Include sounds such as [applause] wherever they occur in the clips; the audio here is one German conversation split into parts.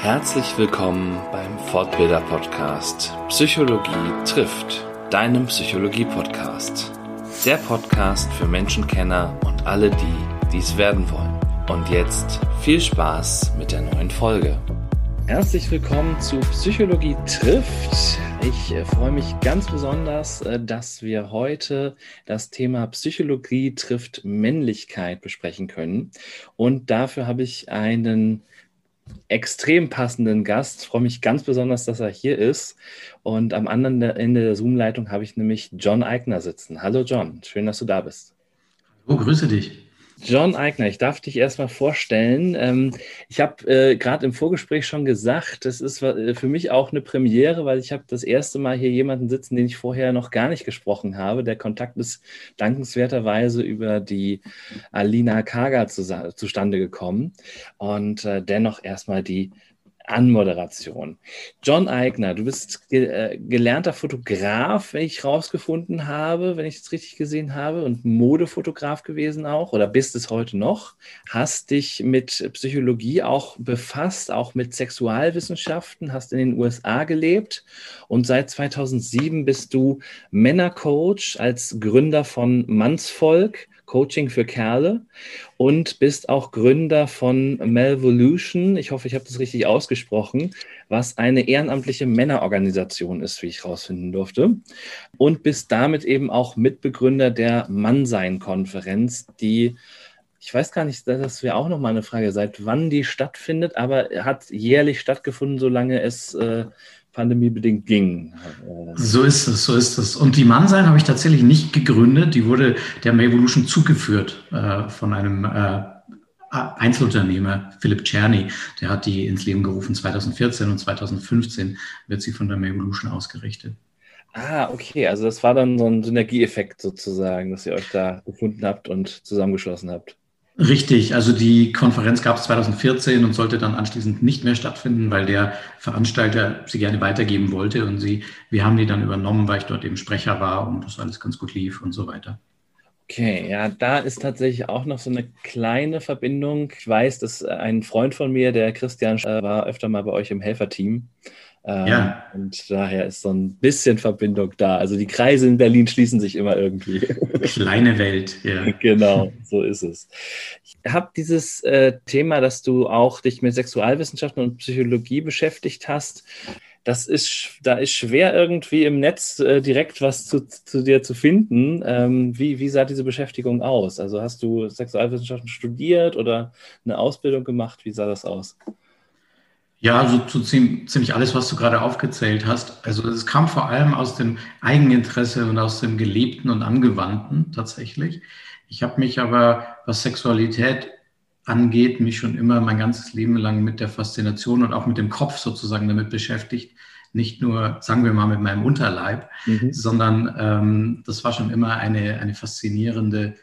Herzlich willkommen beim Fortbilder Podcast Psychologie trifft, deinem Psychologie Podcast. Der Podcast für Menschenkenner und alle die, die es werden wollen. Und jetzt viel Spaß mit der neuen Folge. Herzlich willkommen zu Psychologie trifft. Ich äh, freue mich ganz besonders, äh, dass wir heute das Thema Psychologie trifft Männlichkeit besprechen können. Und dafür habe ich einen extrem passenden Gast. Ich freue mich ganz besonders, dass er hier ist. Und am anderen Ende der Zoom-Leitung habe ich nämlich John Eigner sitzen. Hallo John, schön, dass du da bist. Hallo, grüße dich. John Eigner, ich darf dich erstmal vorstellen. Ähm, ich habe äh, gerade im Vorgespräch schon gesagt, das ist äh, für mich auch eine Premiere, weil ich habe das erste Mal hier jemanden sitzen, den ich vorher noch gar nicht gesprochen habe. Der Kontakt ist dankenswerterweise über die Alina Kaga zu, zustande gekommen. Und äh, dennoch erstmal die Anmoderation. John Eigner, du bist ge äh, gelernter Fotograf, wenn ich rausgefunden habe, wenn ich es richtig gesehen habe, und Modefotograf gewesen auch oder bist es heute noch. Hast dich mit Psychologie auch befasst, auch mit Sexualwissenschaften, hast in den USA gelebt und seit 2007 bist du Männercoach als Gründer von Mannsvolk Coaching für Kerle und bist auch Gründer von Melvolution. Ich hoffe, ich habe das richtig ausgesprochen, was eine ehrenamtliche Männerorganisation ist, wie ich herausfinden durfte. Und bist damit eben auch Mitbegründer der Mannsein-Konferenz, die ich weiß gar nicht, das wäre auch nochmal eine Frage, seit wann die stattfindet, aber hat jährlich stattgefunden, solange es äh, pandemiebedingt ging. So ist es, so ist es. Und die Mannsein habe ich tatsächlich nicht gegründet. Die wurde der Evolution zugeführt äh, von einem äh, Einzelunternehmer, Philipp Czerny. Der hat die ins Leben gerufen 2014 und 2015 wird sie von der Evolution ausgerichtet. Ah, okay. Also das war dann so ein Synergieeffekt sozusagen, dass ihr euch da gefunden habt und zusammengeschlossen habt. Richtig, also die Konferenz gab es 2014 und sollte dann anschließend nicht mehr stattfinden, weil der Veranstalter sie gerne weitergeben wollte und sie, wir haben die dann übernommen, weil ich dort eben Sprecher war und das alles ganz gut lief und so weiter. Okay, ja, da ist tatsächlich auch noch so eine kleine Verbindung. Ich weiß, dass ein Freund von mir, der Christian, war öfter mal bei euch im Helferteam. Ähm, ja. Und daher ist so ein bisschen Verbindung da. Also die Kreise in Berlin schließen sich immer irgendwie. [laughs] Kleine Welt, ja. Genau, so ist es. Ich habe dieses äh, Thema, dass du auch dich mit Sexualwissenschaften und Psychologie beschäftigt hast. Das ist, da ist schwer irgendwie im Netz äh, direkt was zu, zu, dir zu finden. Ähm, wie, wie sah diese Beschäftigung aus? Also hast du Sexualwissenschaften studiert oder eine Ausbildung gemacht? Wie sah das aus? Ja, also so ziemlich alles, was du gerade aufgezählt hast. Also es kam vor allem aus dem Eigeninteresse und aus dem Gelebten und Angewandten tatsächlich. Ich habe mich aber, was Sexualität angeht, mich schon immer mein ganzes Leben lang mit der Faszination und auch mit dem Kopf sozusagen damit beschäftigt. Nicht nur, sagen wir mal, mit meinem Unterleib, mhm. sondern ähm, das war schon immer eine, eine faszinierende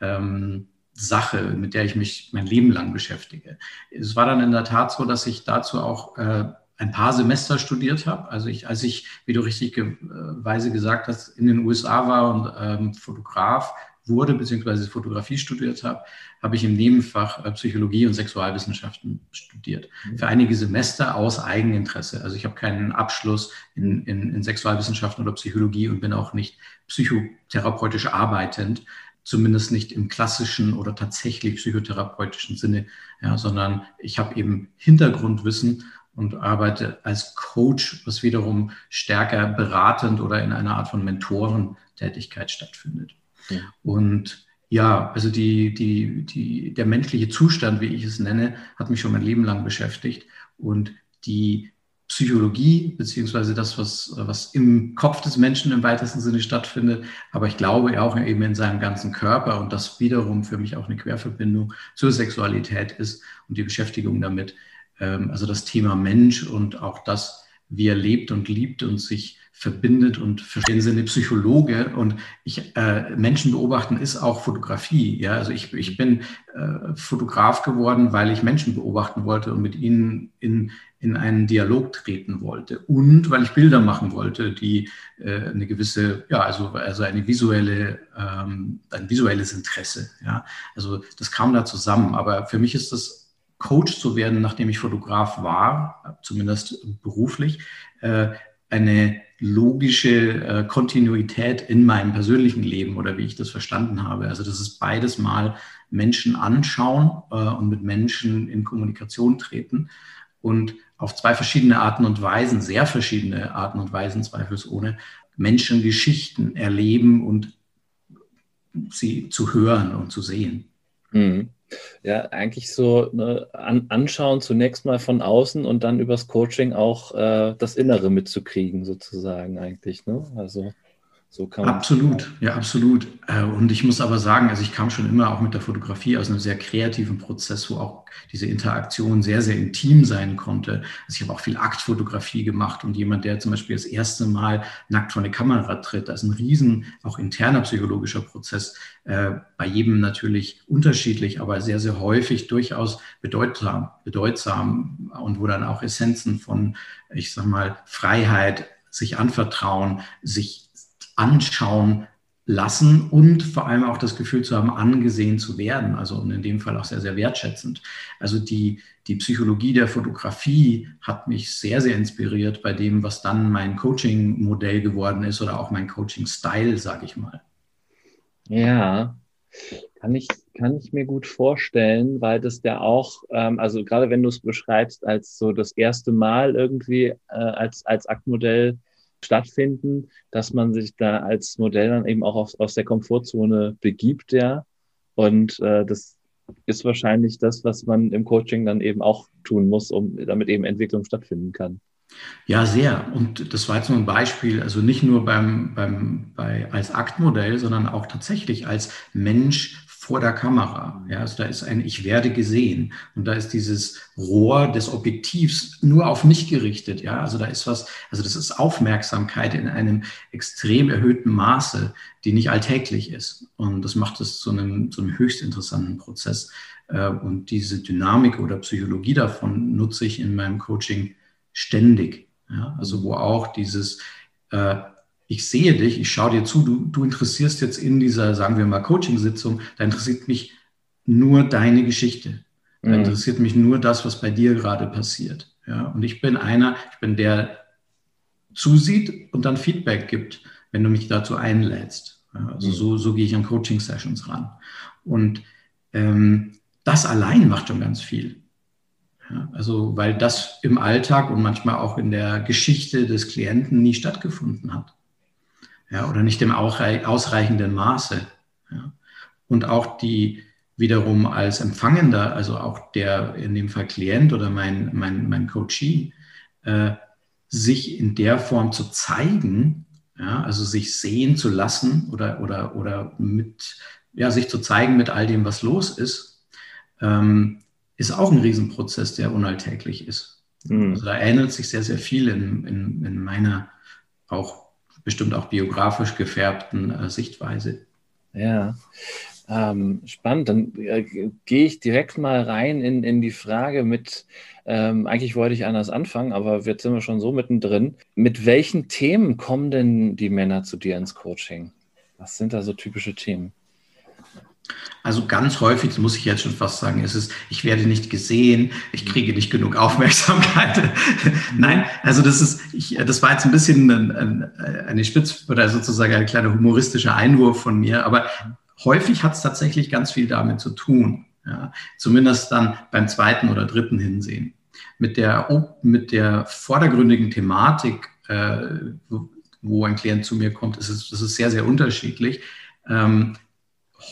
ähm, Sache, mit der ich mich mein Leben lang beschäftige. Es war dann in der Tat so, dass ich dazu auch äh, ein paar Semester studiert habe. Also ich, als ich, wie du richtigerweise gesagt hast, in den USA war und ähm, Fotograf wurde, beziehungsweise Fotografie studiert habe, habe ich im Nebenfach äh, Psychologie und Sexualwissenschaften studiert. Mhm. Für einige Semester aus Eigeninteresse. Also ich habe keinen Abschluss in, in, in Sexualwissenschaften oder Psychologie und bin auch nicht psychotherapeutisch arbeitend, zumindest nicht im klassischen oder tatsächlich psychotherapeutischen Sinne, ja, sondern ich habe eben Hintergrundwissen und arbeite als Coach, was wiederum stärker beratend oder in einer Art von Mentorentätigkeit stattfindet. Ja. Und ja, also die, die, die, der menschliche Zustand, wie ich es nenne, hat mich schon mein Leben lang beschäftigt. Und die Psychologie, beziehungsweise das, was, was im Kopf des Menschen im weitesten Sinne stattfindet, aber ich glaube auch eben in seinem ganzen Körper und das wiederum für mich auch eine Querverbindung zur Sexualität ist und die Beschäftigung damit. Ähm, also das Thema Mensch und auch das, wie er lebt und liebt und sich verbindet und verstehen Sie eine Psychologe und ich äh, Menschen beobachten ist auch Fotografie. Ja, also ich, ich bin äh, Fotograf geworden, weil ich Menschen beobachten wollte und mit ihnen in, in einen Dialog treten wollte und weil ich Bilder machen wollte, die äh, eine gewisse, ja, also, also eine visuelle, ähm, ein visuelles Interesse. Ja, also das kam da zusammen. Aber für mich ist das Coach zu werden, nachdem ich Fotograf war, zumindest beruflich, äh, eine logische äh, Kontinuität in meinem persönlichen Leben oder wie ich das verstanden habe. Also das ist beides mal Menschen anschauen äh, und mit Menschen in Kommunikation treten und auf zwei verschiedene Arten und Weisen, sehr verschiedene Arten und Weisen zweifelsohne, Menschen Geschichten erleben und sie zu hören und zu sehen. Mhm. Ja, eigentlich so ne, an, anschauen, zunächst mal von außen und dann übers Coaching auch äh, das Innere mitzukriegen, sozusagen eigentlich. Ne? Also so kann man absolut, ja, absolut. Äh, und ich muss aber sagen, also ich kam schon immer auch mit der Fotografie aus einem sehr kreativen Prozess, wo auch diese Interaktion sehr, sehr intim sein konnte. Also ich habe auch viel Aktfotografie gemacht und jemand, der zum Beispiel das erste Mal nackt vor eine Kamera tritt, das ist ein riesen, auch interner psychologischer Prozess, äh, bei jedem natürlich unterschiedlich, aber sehr, sehr häufig durchaus bedeutsam, bedeutsam und wo dann auch Essenzen von, ich sag mal, Freiheit, sich anvertrauen, sich anschauen lassen und vor allem auch das Gefühl zu haben, angesehen zu werden. Also und in dem Fall auch sehr, sehr wertschätzend. Also die, die Psychologie der Fotografie hat mich sehr, sehr inspiriert bei dem, was dann mein Coaching-Modell geworden ist oder auch mein Coaching-Style, sage ich mal. Ja, kann ich, kann ich mir gut vorstellen, weil das ja auch, ähm, also gerade wenn du es beschreibst als so das erste Mal irgendwie äh, als, als Aktmodell stattfinden, dass man sich da als Modell dann eben auch aus, aus der Komfortzone begibt, ja. Und äh, das ist wahrscheinlich das, was man im Coaching dann eben auch tun muss, um damit eben Entwicklung stattfinden kann. Ja, sehr. Und das war jetzt nur ein Beispiel, also nicht nur beim, beim, bei, als Aktmodell, sondern auch tatsächlich als Mensch vor der Kamera. Ja, also da ist ein Ich werde gesehen und da ist dieses Rohr des Objektivs nur auf mich gerichtet. Ja, also da ist was, also das ist Aufmerksamkeit in einem extrem erhöhten Maße, die nicht alltäglich ist. Und das macht es zu einem, zu einem höchst interessanten Prozess. Äh, und diese Dynamik oder Psychologie davon nutze ich in meinem Coaching ständig. Ja, also wo auch dieses äh, ich sehe dich, ich schaue dir zu, du, du interessierst jetzt in dieser, sagen wir mal, Coaching-Sitzung, da interessiert mich nur deine Geschichte. Da mhm. interessiert mich nur das, was bei dir gerade passiert. Ja, und ich bin einer, ich bin der zusieht und dann Feedback gibt, wenn du mich dazu einlädst. Also mhm. so, so gehe ich an Coaching-Sessions ran. Und ähm, das allein macht schon ganz viel. Ja, also, weil das im Alltag und manchmal auch in der Geschichte des Klienten nie stattgefunden hat ja, oder nicht im ausreichenden Maße. Ja. Und auch die wiederum als Empfangender, also auch der in dem Fall Klient oder mein, mein, mein Coachee, äh, sich in der Form zu zeigen, ja, also sich sehen zu lassen oder, oder, oder mit, ja, sich zu zeigen mit all dem, was los ist, ähm, ist auch ein Riesenprozess, der unalltäglich ist. Mhm. Also da ähnelt sich sehr, sehr viel in, in, in meiner auch bestimmt auch biografisch gefärbten äh, Sichtweise. Ja, ähm, spannend. Dann äh, gehe ich direkt mal rein in, in die Frage mit, ähm, eigentlich wollte ich anders anfangen, aber jetzt sind wir schon so mittendrin. Mit welchen Themen kommen denn die Männer zu dir ins Coaching? Was sind da so typische Themen? Also ganz häufig, muss ich jetzt schon fast sagen, ist es, ich werde nicht gesehen, ich kriege nicht genug Aufmerksamkeit. [laughs] Nein, also das ist, ich, das war jetzt ein bisschen ein, ein, eine Spitz oder sozusagen ein kleiner humoristischer Einwurf von mir, aber häufig hat es tatsächlich ganz viel damit zu tun. Ja, zumindest dann beim zweiten oder dritten Hinsehen. Mit der, mit der vordergründigen Thematik, äh, wo, wo ein Klient zu mir kommt, ist es, das ist sehr, sehr unterschiedlich. Ähm,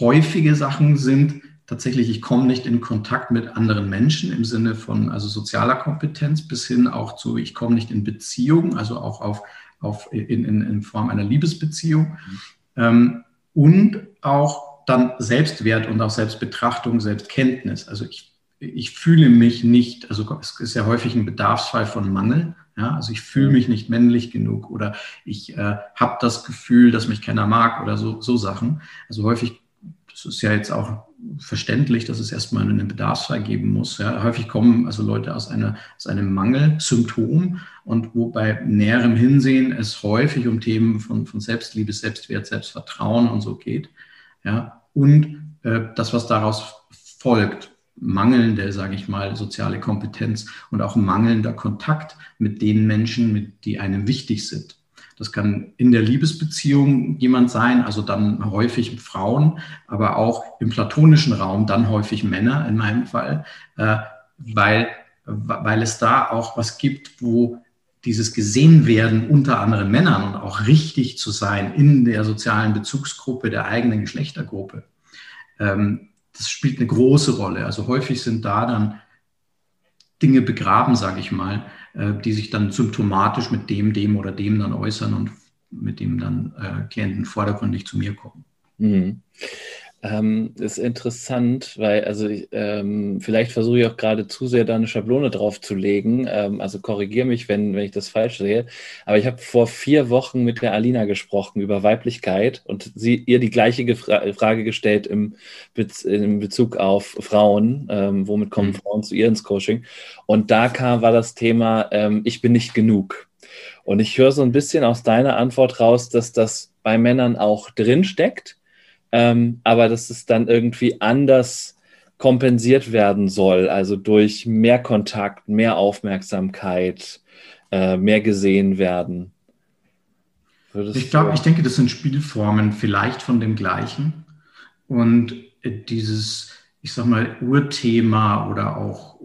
häufige Sachen sind tatsächlich, ich komme nicht in Kontakt mit anderen Menschen im Sinne von also sozialer Kompetenz bis hin auch zu, ich komme nicht in Beziehung, also auch auf, auf in, in, in Form einer Liebesbeziehung. Mhm. Ähm, und auch dann Selbstwert und auch Selbstbetrachtung, Selbstkenntnis. Also ich, ich fühle mich nicht, also es ist ja häufig ein Bedarfsfall von Mangel. Ja, also ich fühle mich nicht männlich genug oder ich äh, habe das Gefühl, dass mich keiner mag oder so, so Sachen. Also häufig das ist ja jetzt auch verständlich, dass es erstmal einen Bedarfsfall geben muss. Ja. Häufig kommen also Leute aus, einer, aus einem Mangelsymptom und wo bei näherem Hinsehen es häufig um Themen von, von Selbstliebe, Selbstwert, Selbstvertrauen und so geht. Ja. Und äh, das, was daraus folgt, mangelnde, sage ich mal, soziale Kompetenz und auch mangelnder Kontakt mit den Menschen, mit, die einem wichtig sind. Das kann in der Liebesbeziehung jemand sein, also dann häufig Frauen, aber auch im platonischen Raum dann häufig Männer in meinem Fall, äh, weil, weil es da auch was gibt, wo dieses Gesehenwerden unter anderen Männern und auch richtig zu sein in der sozialen Bezugsgruppe der eigenen Geschlechtergruppe, ähm, das spielt eine große Rolle. Also häufig sind da dann Dinge begraben, sage ich mal, die sich dann symptomatisch mit dem, dem oder dem dann äußern und mit dem dann äh, Klienten vordergründig zu mir kommen. Mhm. Ähm, ist interessant, weil, also ähm, vielleicht versuche ich auch gerade zu sehr da eine Schablone drauf zu legen. Ähm, also korrigiere mich, wenn, wenn ich das falsch sehe. Aber ich habe vor vier Wochen mit der Alina gesprochen über Weiblichkeit und sie ihr die gleiche Fra Frage gestellt im, Bez in Bezug auf Frauen. Ähm, womit kommen mhm. Frauen zu ihr ins Coaching? Und da kam, war das Thema, ähm, ich bin nicht genug. Und ich höre so ein bisschen aus deiner Antwort raus, dass das bei Männern auch drin steckt ähm, aber dass es dann irgendwie anders kompensiert werden soll, also durch mehr Kontakt, mehr Aufmerksamkeit, äh, mehr gesehen werden. Würdest ich glaube, ich denke, das sind Spielformen vielleicht von dem gleichen. Und dieses, ich sag mal, Urthema oder auch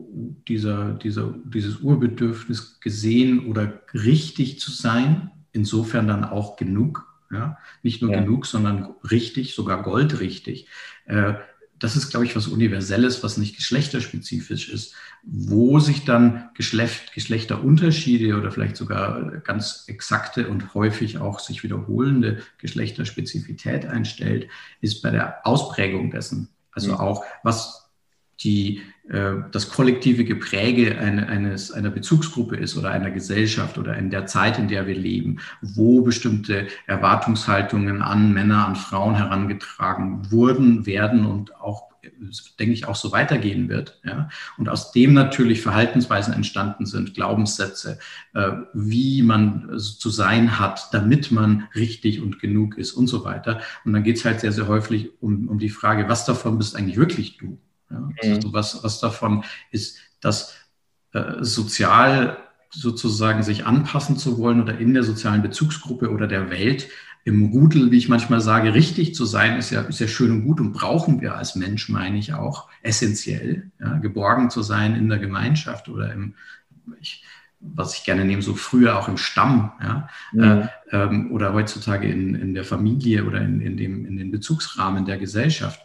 dieser, dieser, dieses Urbedürfnis gesehen oder richtig zu sein, insofern dann auch genug ja? Nicht nur ja. genug, sondern richtig, sogar goldrichtig. Äh, das ist, glaube ich, was Universelles, was nicht geschlechterspezifisch ist, wo sich dann Geschlecht, Geschlechterunterschiede oder vielleicht sogar ganz exakte und häufig auch sich wiederholende Geschlechterspezifität einstellt, ist bei der Ausprägung dessen. Also mhm. auch, was die, äh, das kollektive Gepräge eine, eines, einer Bezugsgruppe ist oder einer Gesellschaft oder in der Zeit, in der wir leben, wo bestimmte Erwartungshaltungen an Männer, an Frauen herangetragen wurden, werden und auch denke ich, auch so weitergehen wird. Ja? Und aus dem natürlich Verhaltensweisen entstanden sind, Glaubenssätze, äh, wie man zu sein hat, damit man richtig und genug ist und so weiter. Und dann geht es halt sehr, sehr häufig um, um die Frage, was davon bist eigentlich wirklich du? Ja, also mhm. was, was davon ist, das äh, sozial sozusagen sich anpassen zu wollen oder in der sozialen Bezugsgruppe oder der Welt im Rudel, wie ich manchmal sage, richtig zu sein, ist ja, ist ja schön und gut und brauchen wir als Mensch, meine ich auch, essentiell, ja, geborgen zu sein in der Gemeinschaft oder im, ich, was ich gerne nehme, so früher auch im Stamm, ja, ja. Äh, ähm, oder heutzutage in, in der Familie oder in, in, dem, in den Bezugsrahmen der Gesellschaft.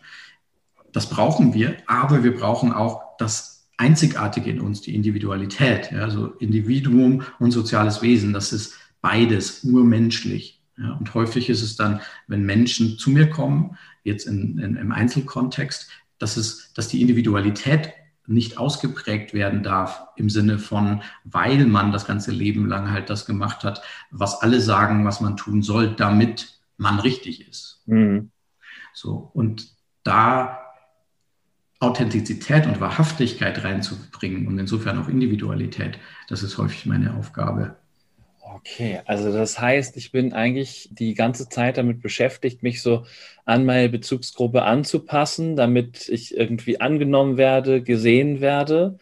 Das brauchen wir, aber wir brauchen auch das Einzigartige in uns, die Individualität. Ja, also Individuum und soziales Wesen, das ist beides urmenschlich. Ja, und häufig ist es dann, wenn Menschen zu mir kommen, jetzt in, in, im Einzelkontext, dass, es, dass die Individualität nicht ausgeprägt werden darf im Sinne von, weil man das ganze Leben lang halt das gemacht hat, was alle sagen, was man tun soll, damit man richtig ist. Mhm. So, und da Authentizität und Wahrhaftigkeit reinzubringen und insofern auch Individualität. Das ist häufig meine Aufgabe. Okay, also das heißt, ich bin eigentlich die ganze Zeit damit beschäftigt, mich so an meine Bezugsgruppe anzupassen, damit ich irgendwie angenommen werde, gesehen werde.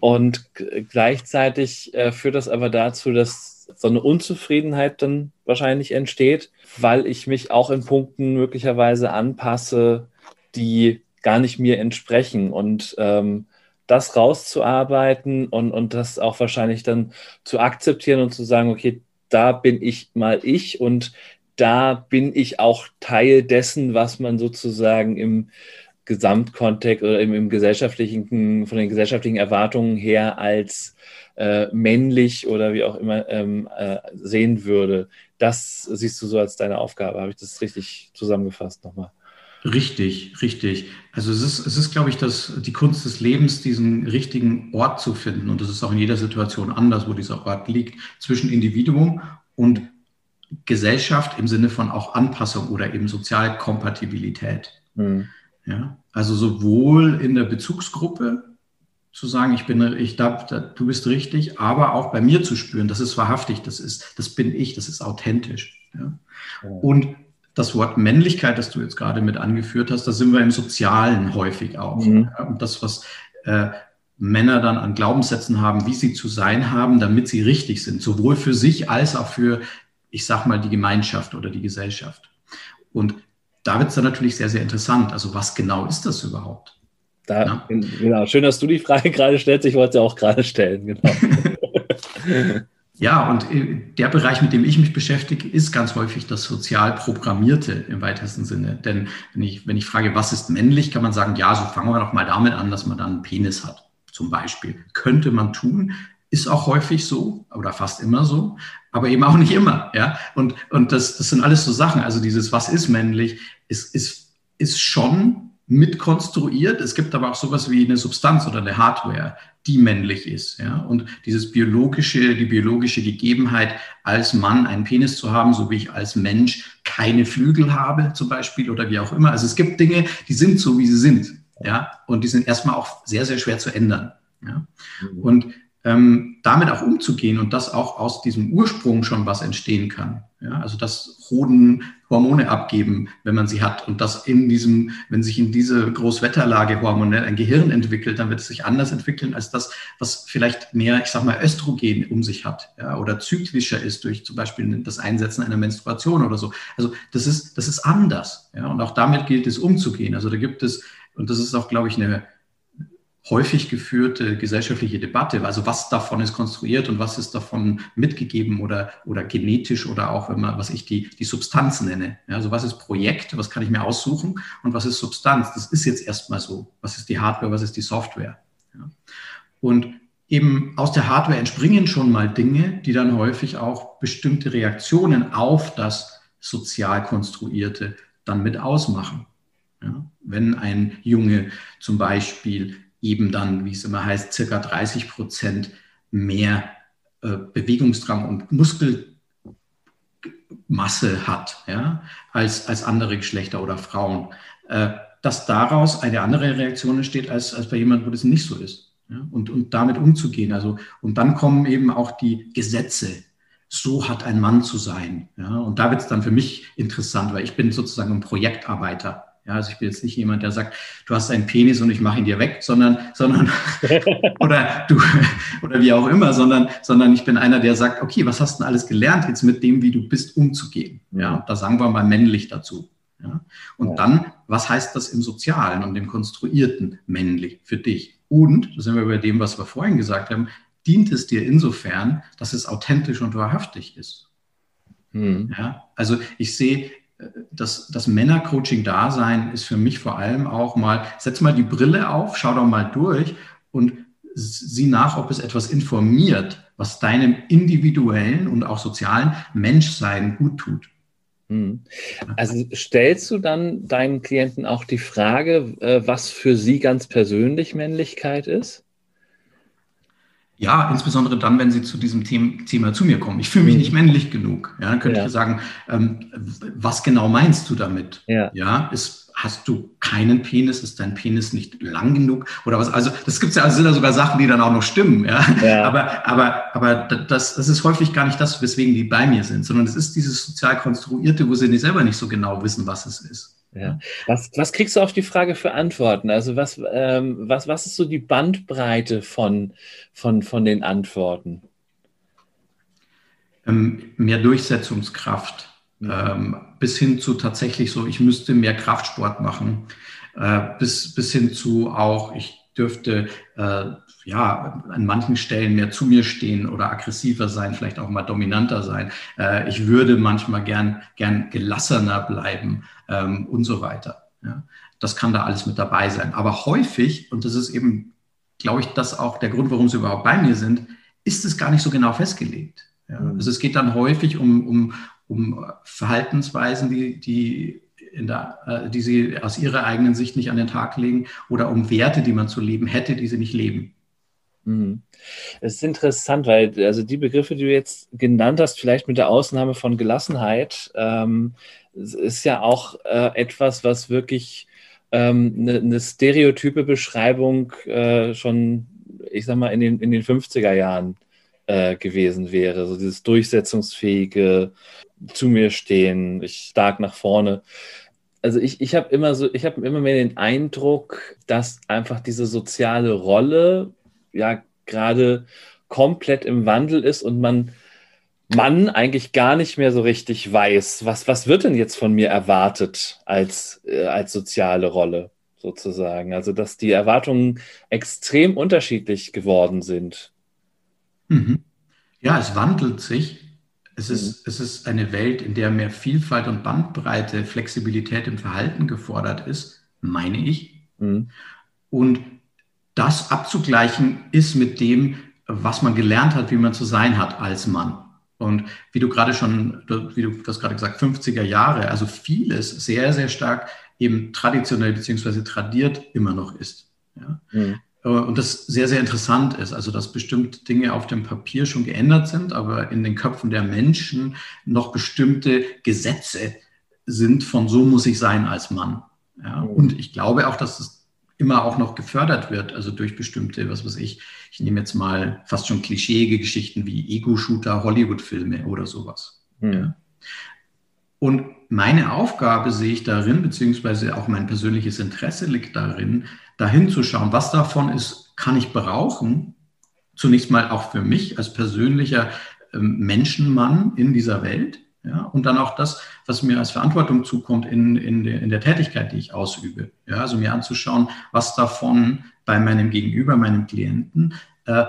Und gleichzeitig äh, führt das aber dazu, dass so eine Unzufriedenheit dann wahrscheinlich entsteht, weil ich mich auch in Punkten möglicherweise anpasse, die gar nicht mir entsprechen. Und ähm, das rauszuarbeiten und, und das auch wahrscheinlich dann zu akzeptieren und zu sagen, okay, da bin ich mal ich und da bin ich auch Teil dessen, was man sozusagen im Gesamtkontext oder im, im gesellschaftlichen, von den gesellschaftlichen Erwartungen her als äh, männlich oder wie auch immer ähm, äh, sehen würde. Das siehst du so als deine Aufgabe. Habe ich das richtig zusammengefasst nochmal? Richtig, richtig. Also es ist, es ist, glaube ich, das, die Kunst des Lebens, diesen richtigen Ort zu finden. Und das ist auch in jeder Situation anders, wo dieser Ort liegt, zwischen Individuum und Gesellschaft im Sinne von auch Anpassung oder eben Sozialkompatibilität. Mhm. Ja, also sowohl in der Bezugsgruppe zu sagen, ich bin, ich darf, du bist richtig, aber auch bei mir zu spüren, das ist wahrhaftig, das ist, das bin ich, das ist authentisch. Ja? Und das Wort Männlichkeit, das du jetzt gerade mit angeführt hast, da sind wir im Sozialen häufig auch. Mhm. Und das, was äh, Männer dann an Glaubenssätzen haben, wie sie zu sein haben, damit sie richtig sind, sowohl für sich als auch für, ich sag mal, die Gemeinschaft oder die Gesellschaft. Und da wird es dann natürlich sehr, sehr interessant. Also was genau ist das überhaupt? Da, ja? Genau, schön, dass du die Frage [laughs] gerade stellst. Ich wollte sie auch gerade stellen, genau. [laughs] Ja, und äh, der Bereich, mit dem ich mich beschäftige, ist ganz häufig das sozial Programmierte im weitesten Sinne. Denn wenn ich, wenn ich frage, was ist männlich, kann man sagen, ja, so fangen wir doch mal damit an, dass man dann einen Penis hat, zum Beispiel. Könnte man tun, ist auch häufig so oder fast immer so, aber eben auch nicht immer. Ja? Und, und das, das sind alles so Sachen. Also dieses, was ist männlich, ist, ist, ist schon mitkonstruiert. Es gibt aber auch sowas wie eine Substanz oder eine Hardware, die männlich ist. Ja? Und dieses biologische, die biologische Gegebenheit, als Mann einen Penis zu haben, so wie ich als Mensch keine Flügel habe, zum Beispiel, oder wie auch immer. Also es gibt Dinge, die sind so, wie sie sind. Ja? Und die sind erstmal auch sehr, sehr schwer zu ändern. Ja? Mhm. Und ähm, damit auch umzugehen und dass auch aus diesem Ursprung schon was entstehen kann. Ja, also dass Hoden Hormone abgeben, wenn man sie hat und dass in diesem, wenn sich in diese Großwetterlage hormonell ein Gehirn entwickelt, dann wird es sich anders entwickeln als das, was vielleicht mehr, ich sag mal, Östrogen um sich hat ja, oder zyklischer ist durch zum Beispiel das Einsetzen einer Menstruation oder so. Also das ist, das ist anders. Ja, und auch damit gilt es umzugehen. Also da gibt es, und das ist auch, glaube ich, eine häufig geführte gesellschaftliche Debatte. Also was davon ist konstruiert und was ist davon mitgegeben oder, oder genetisch oder auch, wenn man, was ich die, die Substanz nenne. Ja, also was ist Projekt, was kann ich mir aussuchen und was ist Substanz? Das ist jetzt erstmal so. Was ist die Hardware, was ist die Software? Ja. Und eben aus der Hardware entspringen schon mal Dinge, die dann häufig auch bestimmte Reaktionen auf das sozial konstruierte dann mit ausmachen. Ja, wenn ein Junge zum Beispiel eben dann, wie es immer heißt, circa 30 Prozent mehr äh, Bewegungsdrang und Muskelmasse hat ja, als, als andere Geschlechter oder Frauen. Äh, dass daraus eine andere Reaktion entsteht als, als bei jemandem, wo das nicht so ist. Ja, und, und damit umzugehen. Also, und dann kommen eben auch die Gesetze. So hat ein Mann zu sein. Ja, und da wird es dann für mich interessant, weil ich bin sozusagen ein Projektarbeiter. Ja, also ich bin jetzt nicht jemand, der sagt, du hast einen Penis und ich mache ihn dir weg, sondern, sondern [laughs] oder du oder wie auch immer, sondern, sondern ich bin einer, der sagt, okay, was hast du denn alles gelernt jetzt mit dem, wie du bist, umzugehen? Ja, da sagen wir mal männlich dazu. Ja? Und ja. dann, was heißt das im Sozialen und im Konstruierten männlich für dich? Und, da sind wir bei dem, was wir vorhin gesagt haben, dient es dir insofern, dass es authentisch und wahrhaftig ist. Hm. Ja, also ich sehe das, das Männercoaching-Dasein ist für mich vor allem auch mal, setz mal die Brille auf, schau doch mal durch und sieh nach, ob es etwas informiert, was deinem individuellen und auch sozialen Menschsein gut tut. Hm. Also stellst du dann deinen Klienten auch die Frage, äh, was für sie ganz persönlich Männlichkeit ist? Ja, insbesondere dann, wenn Sie zu diesem Thema zu mir kommen. Ich fühle mich mhm. nicht männlich genug. Ja, dann könnte ja. ich sagen, ähm, was genau meinst du damit? Ja, ja ist, hast du keinen Penis? Ist dein Penis nicht lang genug? Oder was? Also, das gibt's ja, also sind ja sogar Sachen, die dann auch noch stimmen. Ja, ja. [laughs] aber, aber, aber das, das ist häufig gar nicht das, weswegen die bei mir sind, sondern es ist dieses sozial konstruierte, wo sie nicht selber nicht so genau wissen, was es ist. Ja. Was, was kriegst du auf die Frage für Antworten? Also was, ähm, was, was ist so die Bandbreite von, von, von den Antworten? Ähm, mehr Durchsetzungskraft. Mhm. Ähm, bis hin zu tatsächlich so, ich müsste mehr Kraftsport machen. Äh, bis, bis hin zu auch, ich dürfte äh, ja an manchen Stellen mehr zu mir stehen oder aggressiver sein, vielleicht auch mal dominanter sein. Äh, ich würde manchmal gern, gern gelassener bleiben ähm, und so weiter. Ja. Das kann da alles mit dabei sein. Aber häufig, und das ist eben, glaube ich, das auch der Grund, warum sie überhaupt bei mir sind, ist es gar nicht so genau festgelegt. Ja. Mhm. Also es geht dann häufig um, um, um Verhaltensweisen, die, die in der, äh, die sie aus ihrer eigenen Sicht nicht an den Tag legen oder um Werte, die man zu leben hätte, die sie nicht leben. Mhm. Es ist interessant, weil also die Begriffe, die du jetzt genannt hast, vielleicht mit der Ausnahme von Gelassenheit, ähm, ist ja auch äh, etwas, was wirklich ähm, eine, eine stereotype Beschreibung äh, schon, ich sag mal, in den, in den 50er Jahren äh, gewesen wäre. So dieses durchsetzungsfähige, zu mir stehen, ich stark nach vorne. Also ich, ich habe immer so, ich habe immer mehr den Eindruck, dass einfach diese soziale Rolle ja gerade komplett im Wandel ist und man, man eigentlich gar nicht mehr so richtig weiß, was, was wird denn jetzt von mir erwartet als, äh, als soziale Rolle sozusagen. Also dass die Erwartungen extrem unterschiedlich geworden sind. Mhm. Ja, es wandelt sich. Es ist, mhm. es ist eine Welt, in der mehr Vielfalt und Bandbreite, Flexibilität im Verhalten gefordert ist, meine ich. Mhm. Und das abzugleichen ist mit dem, was man gelernt hat, wie man zu sein hat als Mann. Und wie du gerade schon, wie du das gerade gesagt, 50er Jahre, also vieles sehr, sehr stark eben traditionell beziehungsweise tradiert immer noch ist. Ja? Mhm. Und das sehr, sehr interessant ist, also dass bestimmte Dinge auf dem Papier schon geändert sind, aber in den Köpfen der Menschen noch bestimmte Gesetze sind von so muss ich sein als Mann. Ja? Mhm. Und ich glaube auch, dass es immer auch noch gefördert wird, also durch bestimmte, was weiß ich, ich nehme jetzt mal fast schon klischeeige Geschichten wie Ego-Shooter, Hollywood-Filme oder sowas. Mhm. Ja. Und meine Aufgabe sehe ich darin, beziehungsweise auch mein persönliches Interesse liegt darin, dahin zu schauen, was davon ist, kann ich brauchen, zunächst mal auch für mich als persönlicher ähm, Menschenmann in dieser Welt, ja, und dann auch das, was mir als Verantwortung zukommt in, in, der, in der Tätigkeit, die ich ausübe. Ja, also mir anzuschauen, was davon bei meinem Gegenüber, meinem Klienten, äh,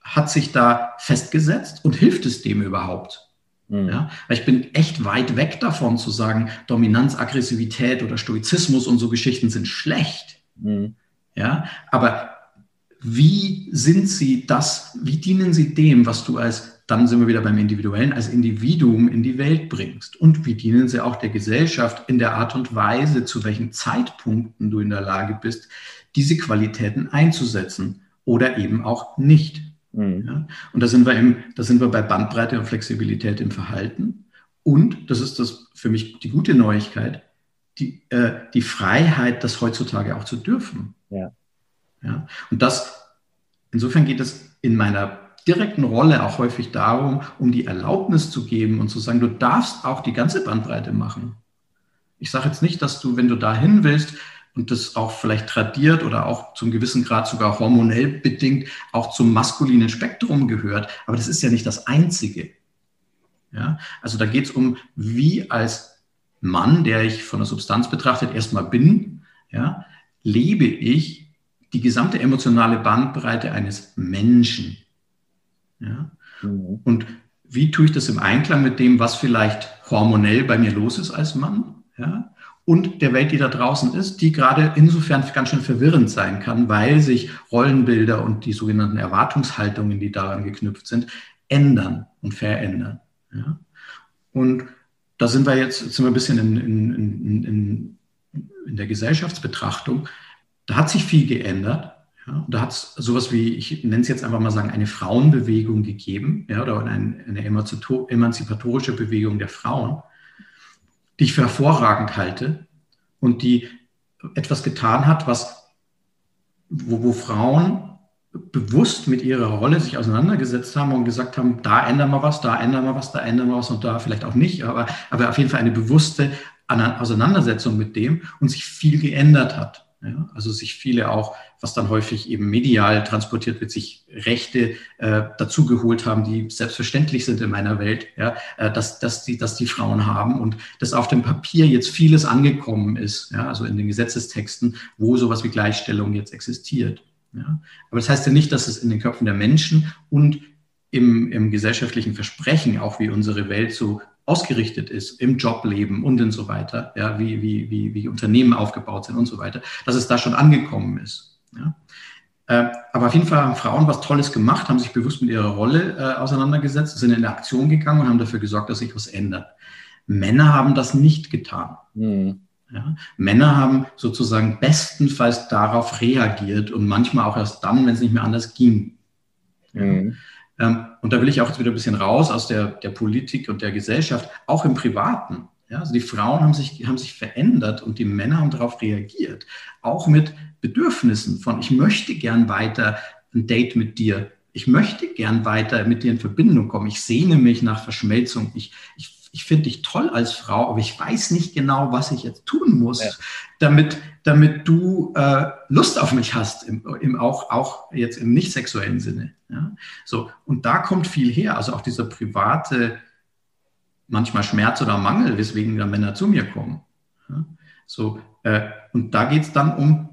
hat sich da festgesetzt und hilft es dem überhaupt? Mhm. Ja, weil ich bin echt weit weg davon zu sagen, Dominanz, Aggressivität oder Stoizismus und so Geschichten sind schlecht. Mhm. Ja, aber wie sind sie das, wie dienen sie dem, was du als dann sind wir wieder beim Individuellen, als Individuum in die Welt bringst. Und wie dienen sie auch der Gesellschaft in der Art und Weise, zu welchen Zeitpunkten du in der Lage bist, diese Qualitäten einzusetzen oder eben auch nicht. Mhm. Ja? Und da sind, wir im, da sind wir bei Bandbreite und Flexibilität im Verhalten. Und, das ist das für mich die gute Neuigkeit, die, äh, die Freiheit, das heutzutage auch zu dürfen. Ja. Ja? Und das, insofern geht es in meiner direkten Rolle auch häufig darum, um die Erlaubnis zu geben und zu sagen, du darfst auch die ganze Bandbreite machen. Ich sage jetzt nicht, dass du, wenn du dahin willst und das auch vielleicht tradiert oder auch zum gewissen Grad sogar hormonell bedingt auch zum maskulinen Spektrum gehört, aber das ist ja nicht das Einzige. Ja? Also da geht es um, wie als Mann, der ich von der Substanz betrachtet erstmal bin, ja, lebe ich die gesamte emotionale Bandbreite eines Menschen. Ja? Mhm. Und wie tue ich das im Einklang mit dem, was vielleicht hormonell bei mir los ist als Mann? Ja? Und der Welt, die da draußen ist, die gerade insofern ganz schön verwirrend sein kann, weil sich Rollenbilder und die sogenannten Erwartungshaltungen, die daran geknüpft sind, ändern und verändern. Ja? Und da sind wir jetzt sind wir ein bisschen in, in, in, in, der Gesellschaftsbetrachtung. Da hat sich viel geändert. Ja, da hat es sowas wie, ich nenne es jetzt einfach mal sagen, eine Frauenbewegung gegeben, ja, oder eine, eine emanzipatorische Bewegung der Frauen, die ich für hervorragend halte und die etwas getan hat, was, wo, wo Frauen bewusst mit ihrer Rolle sich auseinandergesetzt haben und gesagt haben, da ändern wir was, da ändern wir was, da ändern wir was und da vielleicht auch nicht, aber, aber auf jeden Fall eine bewusste Auseinandersetzung mit dem und sich viel geändert hat. Ja, also sich viele auch, was dann häufig eben medial transportiert wird, sich Rechte äh, dazugeholt haben, die selbstverständlich sind in meiner Welt, ja, äh, dass, dass, die, dass die Frauen haben und dass auf dem Papier jetzt vieles angekommen ist, ja, also in den Gesetzestexten, wo sowas wie Gleichstellung jetzt existiert. Ja. Aber das heißt ja nicht, dass es in den Köpfen der Menschen und im, im gesellschaftlichen Versprechen, auch wie unsere Welt so ausgerichtet ist im Jobleben und und so weiter, ja, wie, wie, wie, wie Unternehmen aufgebaut sind und so weiter, dass es da schon angekommen ist. Ja. Äh, aber auf jeden Fall haben Frauen was Tolles gemacht, haben sich bewusst mit ihrer Rolle äh, auseinandergesetzt, sind in eine Aktion gegangen und haben dafür gesorgt, dass sich was ändert. Männer haben das nicht getan. Mhm. Ja, Männer haben sozusagen bestenfalls darauf reagiert und manchmal auch erst dann, wenn es nicht mehr anders ging. Mhm. Ähm, und da will ich auch jetzt wieder ein bisschen raus aus der, der Politik und der Gesellschaft, auch im Privaten. Ja, also die Frauen haben sich, haben sich verändert und die Männer haben darauf reagiert. Auch mit Bedürfnissen von, ich möchte gern weiter ein Date mit dir. Ich möchte gern weiter mit dir in Verbindung kommen. Ich sehne mich nach Verschmelzung. Ich, ich, ich finde dich toll als Frau, aber ich weiß nicht genau, was ich jetzt tun muss, ja. damit, damit du äh, Lust auf mich hast, im, im, auch, auch jetzt im nicht sexuellen Sinne. Ja? So, und da kommt viel her, also auch dieser private, manchmal Schmerz oder Mangel, weswegen dann Männer zu mir kommen. Ja? So, äh, und da geht es dann um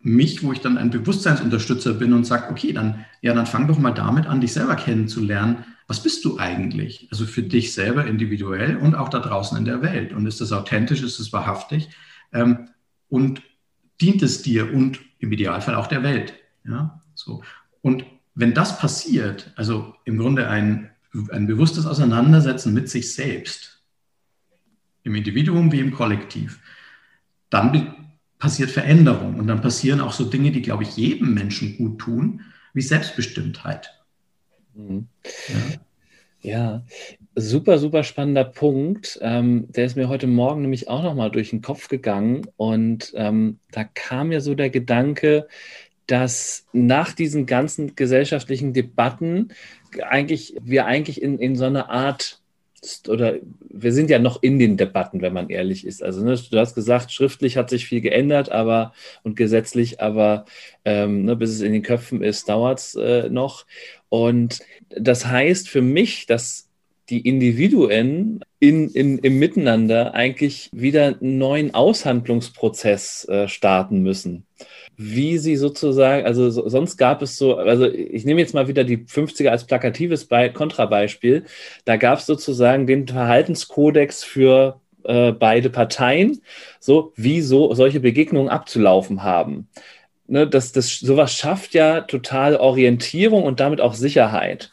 mich, wo ich dann ein Bewusstseinsunterstützer bin und sage, okay, dann, ja, dann fang doch mal damit an, dich selber kennenzulernen. Was bist du eigentlich? Also für dich selber individuell und auch da draußen in der Welt. Und ist das authentisch, ist es wahrhaftig? Ähm, und dient es dir und im Idealfall auch der Welt? Ja, so. Und wenn das passiert, also im Grunde ein, ein bewusstes Auseinandersetzen mit sich selbst, im Individuum wie im Kollektiv, dann passiert Veränderung und dann passieren auch so Dinge, die, glaube ich, jedem Menschen gut tun, wie Selbstbestimmtheit. Mhm. Ja. ja. super, super spannender Punkt. Ähm, der ist mir heute Morgen nämlich auch nochmal durch den Kopf gegangen und ähm, da kam mir so der Gedanke, dass nach diesen ganzen gesellschaftlichen Debatten eigentlich wir eigentlich in, in so eine Art oder wir sind ja noch in den Debatten, wenn man ehrlich ist. Also ne, du hast gesagt, schriftlich hat sich viel geändert, aber und gesetzlich, aber ähm, ne, bis es in den Köpfen ist, dauert es äh, noch. Und das heißt für mich, dass die Individuen in, in, im Miteinander eigentlich wieder einen neuen Aushandlungsprozess äh, starten müssen wie sie sozusagen, also so, sonst gab es so, also ich nehme jetzt mal wieder die 50er als plakatives Be Kontrabeispiel. Da gab es sozusagen den Verhaltenskodex für äh, beide Parteien, so wie so solche Begegnungen abzulaufen haben. Ne, das, das, sowas schafft ja total Orientierung und damit auch Sicherheit.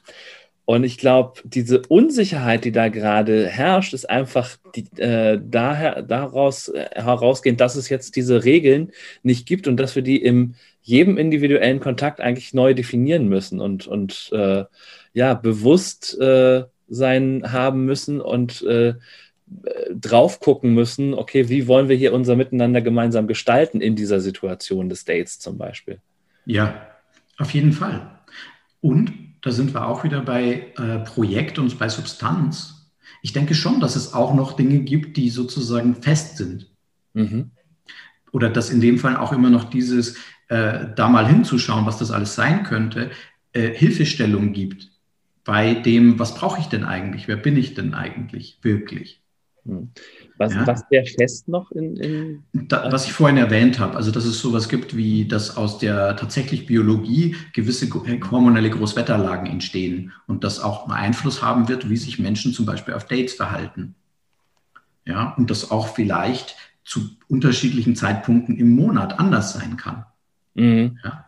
Und ich glaube, diese Unsicherheit, die da gerade herrscht, ist einfach die, äh, daher, daraus äh, herausgehend, dass es jetzt diese Regeln nicht gibt und dass wir die in jedem individuellen Kontakt eigentlich neu definieren müssen und, und äh, ja, bewusst äh, sein haben müssen und äh, drauf gucken müssen, okay, wie wollen wir hier unser Miteinander gemeinsam gestalten in dieser Situation des Dates zum Beispiel. Ja, auf jeden Fall. Und da sind wir auch wieder bei äh, Projekt und bei Substanz. Ich denke schon, dass es auch noch Dinge gibt, die sozusagen fest sind. Mhm. Oder dass in dem Fall auch immer noch dieses, äh, da mal hinzuschauen, was das alles sein könnte, äh, Hilfestellung gibt bei dem, was brauche ich denn eigentlich? Wer bin ich denn eigentlich wirklich? Mhm. Was, ja. was wäre fest noch in. in da, was ich vorhin erwähnt habe, also dass es sowas gibt wie, dass aus der tatsächlich Biologie gewisse hormonelle Großwetterlagen entstehen und das auch einen Einfluss haben wird, wie sich Menschen zum Beispiel auf Dates verhalten. Ja, und das auch vielleicht zu unterschiedlichen Zeitpunkten im Monat anders sein kann. Mhm. Ja,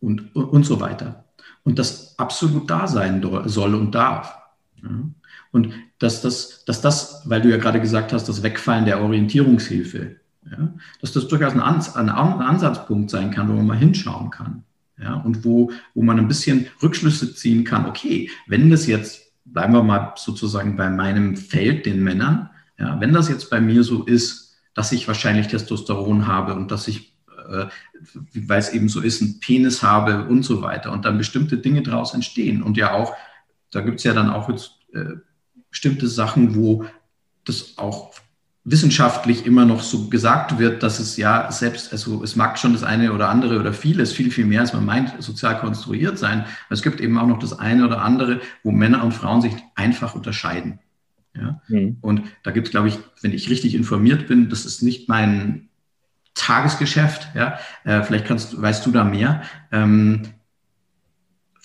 und, und so weiter. Und das absolut da sein soll und darf. Ja. Und dass das, dass das, weil du ja gerade gesagt hast, das Wegfallen der Orientierungshilfe, ja, dass das durchaus ein, Ans ein Ansatzpunkt sein kann, wo man mal hinschauen kann. Ja, und wo, wo man ein bisschen Rückschlüsse ziehen kann, okay, wenn das jetzt, bleiben wir mal sozusagen bei meinem Feld, den Männern, ja, wenn das jetzt bei mir so ist, dass ich wahrscheinlich Testosteron habe und dass ich, äh, weil es eben so ist, einen Penis habe und so weiter und dann bestimmte Dinge daraus entstehen. Und ja auch, da gibt es ja dann auch jetzt äh, bestimmte Sachen, wo das auch wissenschaftlich immer noch so gesagt wird, dass es ja selbst, also es mag schon das eine oder andere oder vieles, viel, viel mehr, als man meint, sozial konstruiert sein. Aber es gibt eben auch noch das eine oder andere, wo Männer und Frauen sich einfach unterscheiden. Ja? Mhm. Und da gibt es, glaube ich, wenn ich richtig informiert bin, das ist nicht mein Tagesgeschäft. Ja? Äh, vielleicht kannst, weißt du da mehr. Ähm,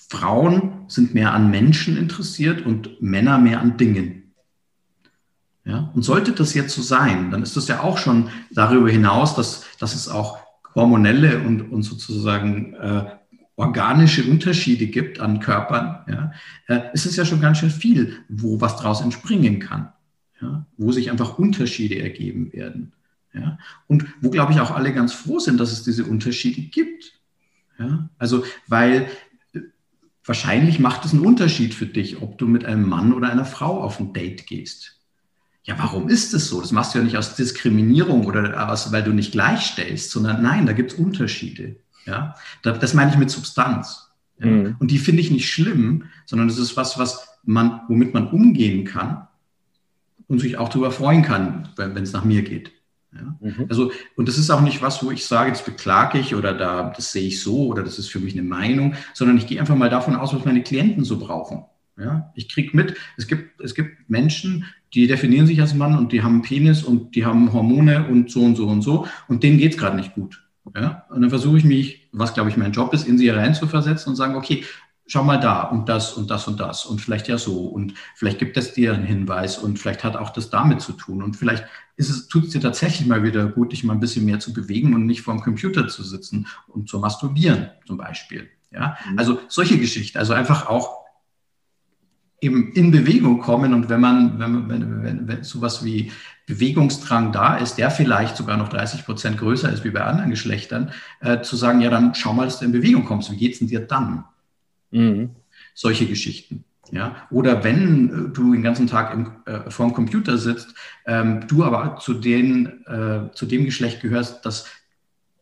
Frauen sind mehr an Menschen interessiert und Männer mehr an Dingen. Ja? Und sollte das jetzt so sein, dann ist das ja auch schon darüber hinaus, dass, dass es auch hormonelle und, und sozusagen äh, organische Unterschiede gibt an Körpern, ja, äh, ist es ja schon ganz schön viel, wo was daraus entspringen kann, ja, wo sich einfach Unterschiede ergeben werden. Ja, und wo, glaube ich, auch alle ganz froh sind, dass es diese Unterschiede gibt. Ja, also, weil Wahrscheinlich macht es einen Unterschied für dich, ob du mit einem Mann oder einer Frau auf ein Date gehst. Ja, warum ist es so? Das machst du ja nicht aus Diskriminierung oder aus, weil du nicht gleichstellst, sondern nein, da gibt es Unterschiede. Ja, das meine ich mit Substanz. Ja? Mhm. Und die finde ich nicht schlimm, sondern es ist was, was man, womit man umgehen kann und sich auch darüber freuen kann, wenn es nach mir geht. Ja? Mhm. Also, und das ist auch nicht was, wo ich sage, das beklage ich oder da, das sehe ich so oder das ist für mich eine Meinung, sondern ich gehe einfach mal davon aus, was meine Klienten so brauchen. Ja? Ich kriege mit, es gibt, es gibt Menschen, die definieren sich als Mann und die haben einen Penis und die haben Hormone und so und so und so und denen geht es gerade nicht gut. Ja? Und dann versuche ich mich, was glaube ich mein Job ist, in sie reinzuversetzen und sagen, okay, schau mal da und das und das und das und vielleicht ja so und vielleicht gibt es dir einen Hinweis und vielleicht hat auch das damit zu tun und vielleicht tut es dir tatsächlich mal wieder gut, dich mal ein bisschen mehr zu bewegen und nicht vor dem Computer zu sitzen und zu masturbieren zum Beispiel. Ja, mhm. also solche Geschichten, also einfach auch eben in Bewegung kommen und wenn man, wenn, wenn, wenn, wenn sowas wie Bewegungsdrang da ist, der vielleicht sogar noch 30 Prozent größer ist wie bei anderen Geschlechtern, äh, zu sagen, ja, dann schau mal, dass du in Bewegung kommst. Wie geht's denn dir dann? Mhm. Solche Geschichten. Ja, oder wenn äh, du den ganzen Tag im, äh, vor dem Computer sitzt, ähm, du aber zu, den, äh, zu dem Geschlecht gehörst, das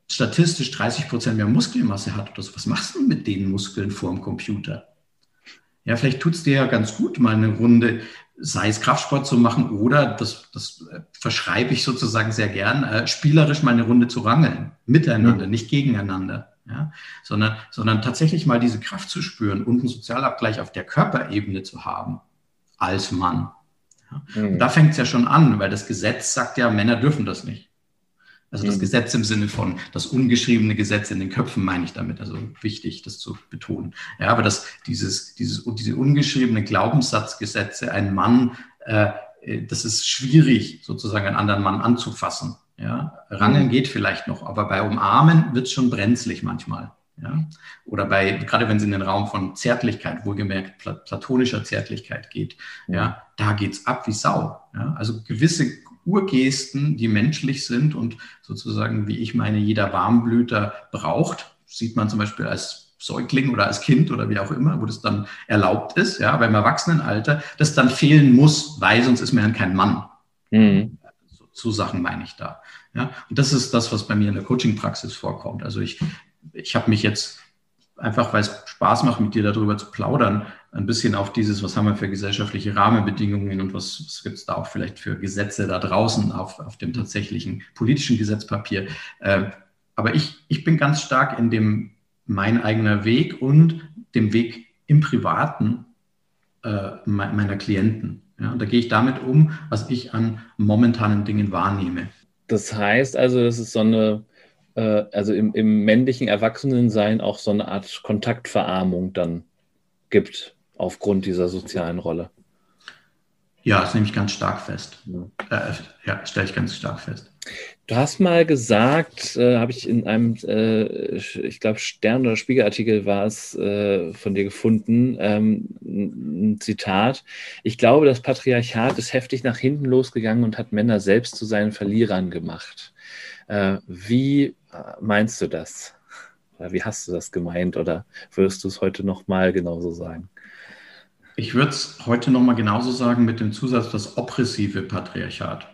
statistisch 30 Prozent mehr Muskelmasse hat, oder so, was machst du mit den Muskeln vor dem Computer? Ja, vielleicht tut es dir ja ganz gut, mal eine Runde, sei es Kraftsport zu machen oder, das, das äh, verschreibe ich sozusagen sehr gern, äh, spielerisch mal eine Runde zu rangeln, miteinander, mhm. nicht gegeneinander ja, sondern, sondern tatsächlich mal diese Kraft zu spüren und einen Sozialabgleich auf der Körperebene zu haben als Mann. Ja. Mhm. da fängt es ja schon an, weil das Gesetz sagt ja, Männer dürfen das nicht. Also das mhm. Gesetz im Sinne von das ungeschriebene Gesetz in den Köpfen meine ich damit. Also wichtig, das zu betonen. Ja, aber dass dieses, dieses, diese ungeschriebene Glaubenssatzgesetze, ein Mann, äh, das ist schwierig, sozusagen einen anderen Mann anzufassen. Ja, Rangeln geht vielleicht noch, aber bei Umarmen wird es schon brenzlig manchmal. Ja? Oder bei, gerade wenn es in den Raum von Zärtlichkeit, wohlgemerkt platonischer Zärtlichkeit geht, ja, da geht es ab wie Sau. Ja? Also gewisse Urgesten, die menschlich sind und sozusagen, wie ich meine, jeder Warmblüter braucht, sieht man zum Beispiel als Säugling oder als Kind oder wie auch immer, wo das dann erlaubt ist, ja, beim Erwachsenenalter, das dann fehlen muss, weil sonst ist man ja kein Mann. Mhm so Sachen meine ich da. Ja? Und das ist das, was bei mir in der Coaching-Praxis vorkommt. Also ich, ich habe mich jetzt einfach, weil es Spaß macht, mit dir darüber zu plaudern, ein bisschen auf dieses, was haben wir für gesellschaftliche Rahmenbedingungen und was, was gibt es da auch vielleicht für Gesetze da draußen auf, auf dem tatsächlichen politischen Gesetzpapier. Äh, aber ich, ich bin ganz stark in dem mein eigener Weg und dem Weg im Privaten äh, meiner Klienten. Ja, und da gehe ich damit um, was ich an momentanen Dingen wahrnehme. Das heißt also, das ist so eine, äh, also im, im männlichen Erwachsenensein auch so eine Art Kontaktverarmung dann gibt aufgrund dieser sozialen Rolle. Ja, das nehme ich ganz stark fest. Ja, äh, ja stelle ich ganz stark fest. Du hast mal gesagt, äh, habe ich in einem, äh, ich glaube, Stern- oder Spiegelartikel war es äh, von dir gefunden, ähm, ein Zitat. Ich glaube, das Patriarchat ist heftig nach hinten losgegangen und hat Männer selbst zu seinen Verlierern gemacht. Äh, wie äh, meinst du das? Oder wie hast du das gemeint? Oder würdest du es heute nochmal genauso sagen? Ich würde es heute nochmal genauso sagen mit dem Zusatz das oppressive Patriarchat.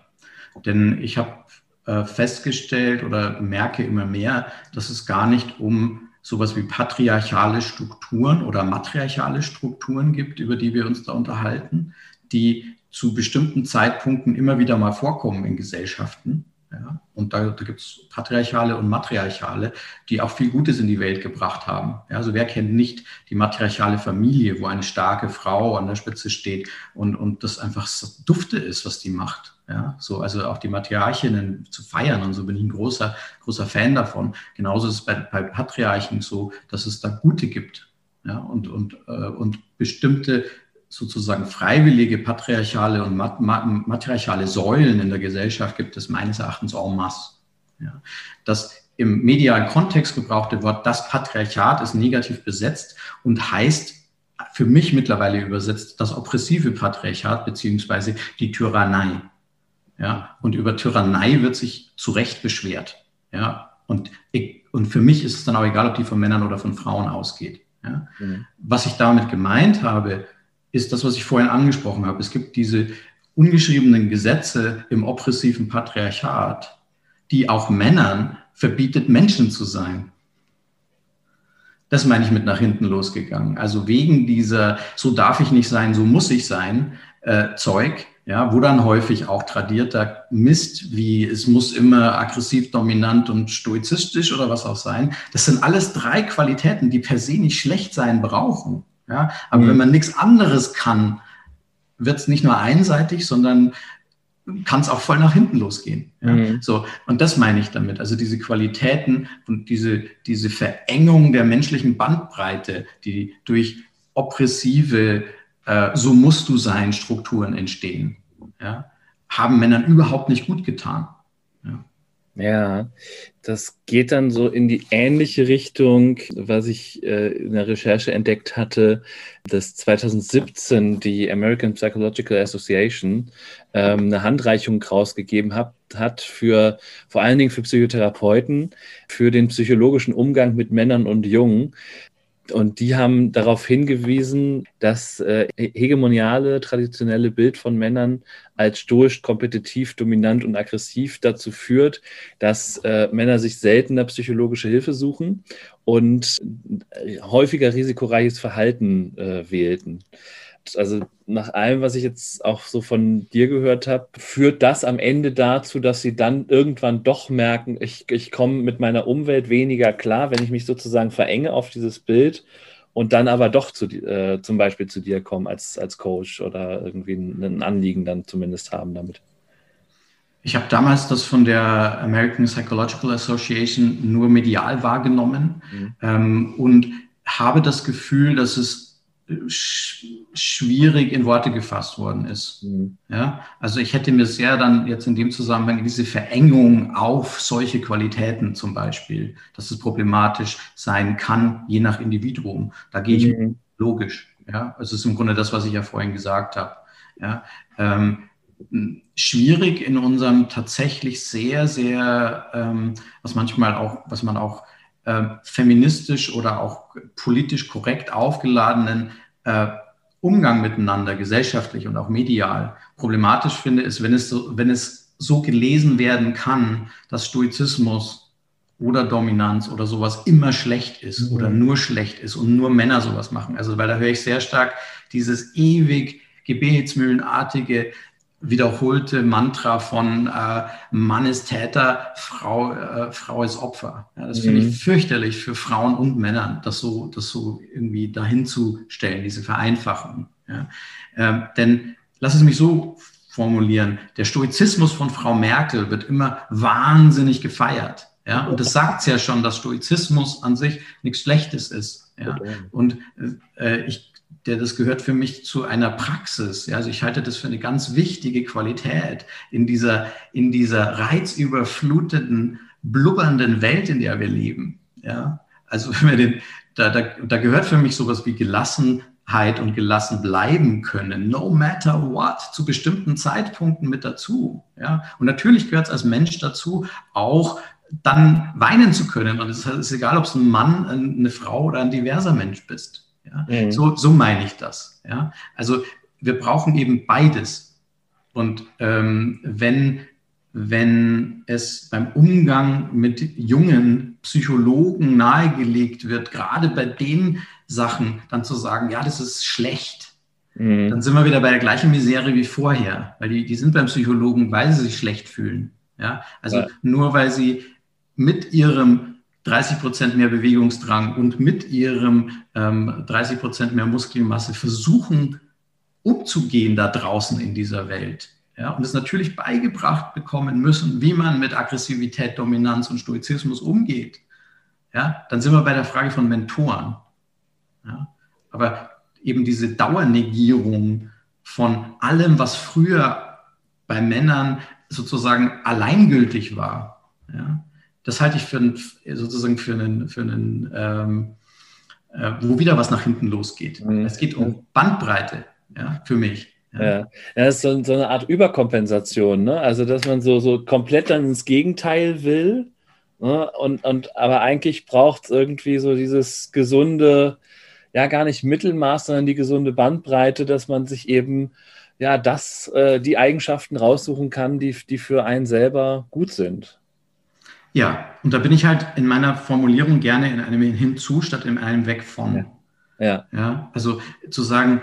Denn ich habe äh, festgestellt oder merke immer mehr, dass es gar nicht um sowas wie patriarchale Strukturen oder matriarchale Strukturen gibt, über die wir uns da unterhalten, die zu bestimmten Zeitpunkten immer wieder mal vorkommen in Gesellschaften, ja, und da, da gibt es patriarchale und matriarchale, die auch viel Gutes in die Welt gebracht haben. Ja, also wer kennt nicht die matriarchale Familie, wo eine starke Frau an der Spitze steht und, und das einfach das Dufte ist, was die macht. Ja, so, also auch die Matriarchinnen zu feiern und so bin ich ein großer, großer Fan davon. Genauso ist es bei, bei Patriarchen so, dass es da Gute gibt. Ja, und, und, äh, und bestimmte sozusagen freiwillige patriarchale und mat matriarchale Säulen in der Gesellschaft gibt es meines Erachtens en masse. Ja. Das im medialen Kontext gebrauchte Wort das Patriarchat ist negativ besetzt und heißt für mich mittlerweile übersetzt das oppressive Patriarchat beziehungsweise die Tyrannei. Ja, und über Tyrannei wird sich zu Recht beschwert. Ja, und, ich, und für mich ist es dann auch egal, ob die von Männern oder von Frauen ausgeht. Ja. Mhm. Was ich damit gemeint habe, ist das, was ich vorhin angesprochen habe. Es gibt diese ungeschriebenen Gesetze im oppressiven Patriarchat, die auch Männern verbietet, Menschen zu sein. Das meine ich mit nach hinten losgegangen. Also wegen dieser, so darf ich nicht sein, so muss ich sein, äh, Zeug, ja, wo dann häufig auch tradierter Mist, wie es muss immer aggressiv, dominant und stoizistisch oder was auch sein. Das sind alles drei Qualitäten, die per se nicht schlecht sein brauchen. Ja, aber mhm. wenn man nichts anderes kann, wird es nicht nur einseitig, sondern kann es auch voll nach hinten losgehen. Ja? Mhm. So, und das meine ich damit. Also diese Qualitäten und diese, diese Verengung der menschlichen Bandbreite, die durch oppressive äh, so musst du sein Strukturen entstehen, ja, haben Männern überhaupt nicht gut getan. Ja. Ja, das geht dann so in die ähnliche Richtung, was ich äh, in der Recherche entdeckt hatte, dass 2017 die American Psychological Association ähm, eine Handreichung rausgegeben hat, hat für vor allen Dingen für Psychotherapeuten, für den psychologischen Umgang mit Männern und Jungen, und die haben darauf hingewiesen, dass äh, hegemoniale, traditionelle Bild von Männern als stoisch, kompetitiv, dominant und aggressiv dazu führt, dass äh, Männer sich seltener psychologische Hilfe suchen und äh, häufiger risikoreiches Verhalten äh, wählten also nach allem, was ich jetzt auch so von dir gehört habe, führt das am Ende dazu, dass sie dann irgendwann doch merken, ich, ich komme mit meiner Umwelt weniger klar, wenn ich mich sozusagen verenge auf dieses Bild und dann aber doch zu, äh, zum Beispiel zu dir kommen als, als Coach oder irgendwie ein Anliegen dann zumindest haben damit. Ich habe damals das von der American Psychological Association nur medial wahrgenommen mhm. ähm, und habe das Gefühl, dass es schwierig in Worte gefasst worden ist. Mhm. Ja, also ich hätte mir sehr dann jetzt in dem Zusammenhang diese Verengung auf solche Qualitäten zum Beispiel, dass es problematisch sein kann, je nach Individuum. Da gehe ich mhm. logisch. Ja, es ist im Grunde das, was ich ja vorhin gesagt habe. Ja, ähm, schwierig in unserem tatsächlich sehr, sehr, ähm, was manchmal auch, was man auch äh, feministisch oder auch politisch korrekt aufgeladenen äh, Umgang miteinander, gesellschaftlich und auch medial, problematisch finde, ist, wenn es so, wenn es so gelesen werden kann, dass Stoizismus oder Dominanz oder sowas immer schlecht ist mhm. oder nur schlecht ist und nur Männer sowas machen. Also, weil da höre ich sehr stark dieses ewig gebetsmühlenartige, wiederholte Mantra von äh, Mann ist Täter, Frau, äh, Frau ist Opfer. Ja, das mhm. finde ich fürchterlich für Frauen und Männer, das so, das so irgendwie dahin zu stellen, diese Vereinfachung. Ja. Ähm, denn lass es mich so formulieren, der Stoizismus von Frau Merkel wird immer wahnsinnig gefeiert. Ja, und das sagt es ja schon, dass Stoizismus an sich nichts Schlechtes ist. Ja, und äh, ich der das gehört für mich zu einer Praxis. Ja, also ich halte das für eine ganz wichtige Qualität in dieser, in dieser reizüberfluteten, blubbernden Welt, in der wir leben. Ja, also wenn wir den, da, da, da gehört für mich sowas wie Gelassenheit und gelassen bleiben können, no matter what, zu bestimmten Zeitpunkten mit dazu. Ja, und natürlich gehört es als Mensch dazu, auch dann weinen zu können. Und es ist egal, ob es ein Mann, eine Frau oder ein diverser Mensch bist. Ja? Mhm. So, so meine ich das. Ja? Also wir brauchen eben beides. Und ähm, wenn, wenn es beim Umgang mit jungen Psychologen nahegelegt wird, gerade bei den Sachen dann zu sagen, ja, das ist schlecht, mhm. dann sind wir wieder bei der gleichen Misere wie vorher, weil die, die sind beim Psychologen, weil sie sich schlecht fühlen. Ja? Also ja. nur weil sie mit ihrem 30 Prozent mehr Bewegungsdrang und mit ihrem ähm, 30 Prozent mehr Muskelmasse versuchen umzugehen da draußen in dieser Welt. Ja, und es natürlich beigebracht bekommen müssen, wie man mit Aggressivität, Dominanz und Stoizismus umgeht. Ja, dann sind wir bei der Frage von Mentoren. Ja, aber eben diese Dauernegierung von allem, was früher bei Männern sozusagen alleingültig war. Ja, das halte ich für ein, sozusagen für einen, für einen ähm, äh, wo wieder was nach hinten losgeht. Mhm. Es geht um Bandbreite, ja, für mich. Ja. ja, das ist so, so, eine Art Überkompensation, ne? Also, dass man so, so komplett dann ins Gegenteil will. Ne? Und, und aber eigentlich braucht es irgendwie so dieses gesunde, ja, gar nicht Mittelmaß, sondern die gesunde Bandbreite, dass man sich eben ja das, äh, die Eigenschaften raussuchen kann, die, die für einen selber gut sind. Ja, und da bin ich halt in meiner Formulierung gerne in einem hinzu statt in einem weg von. Ja. ja. ja also zu sagen,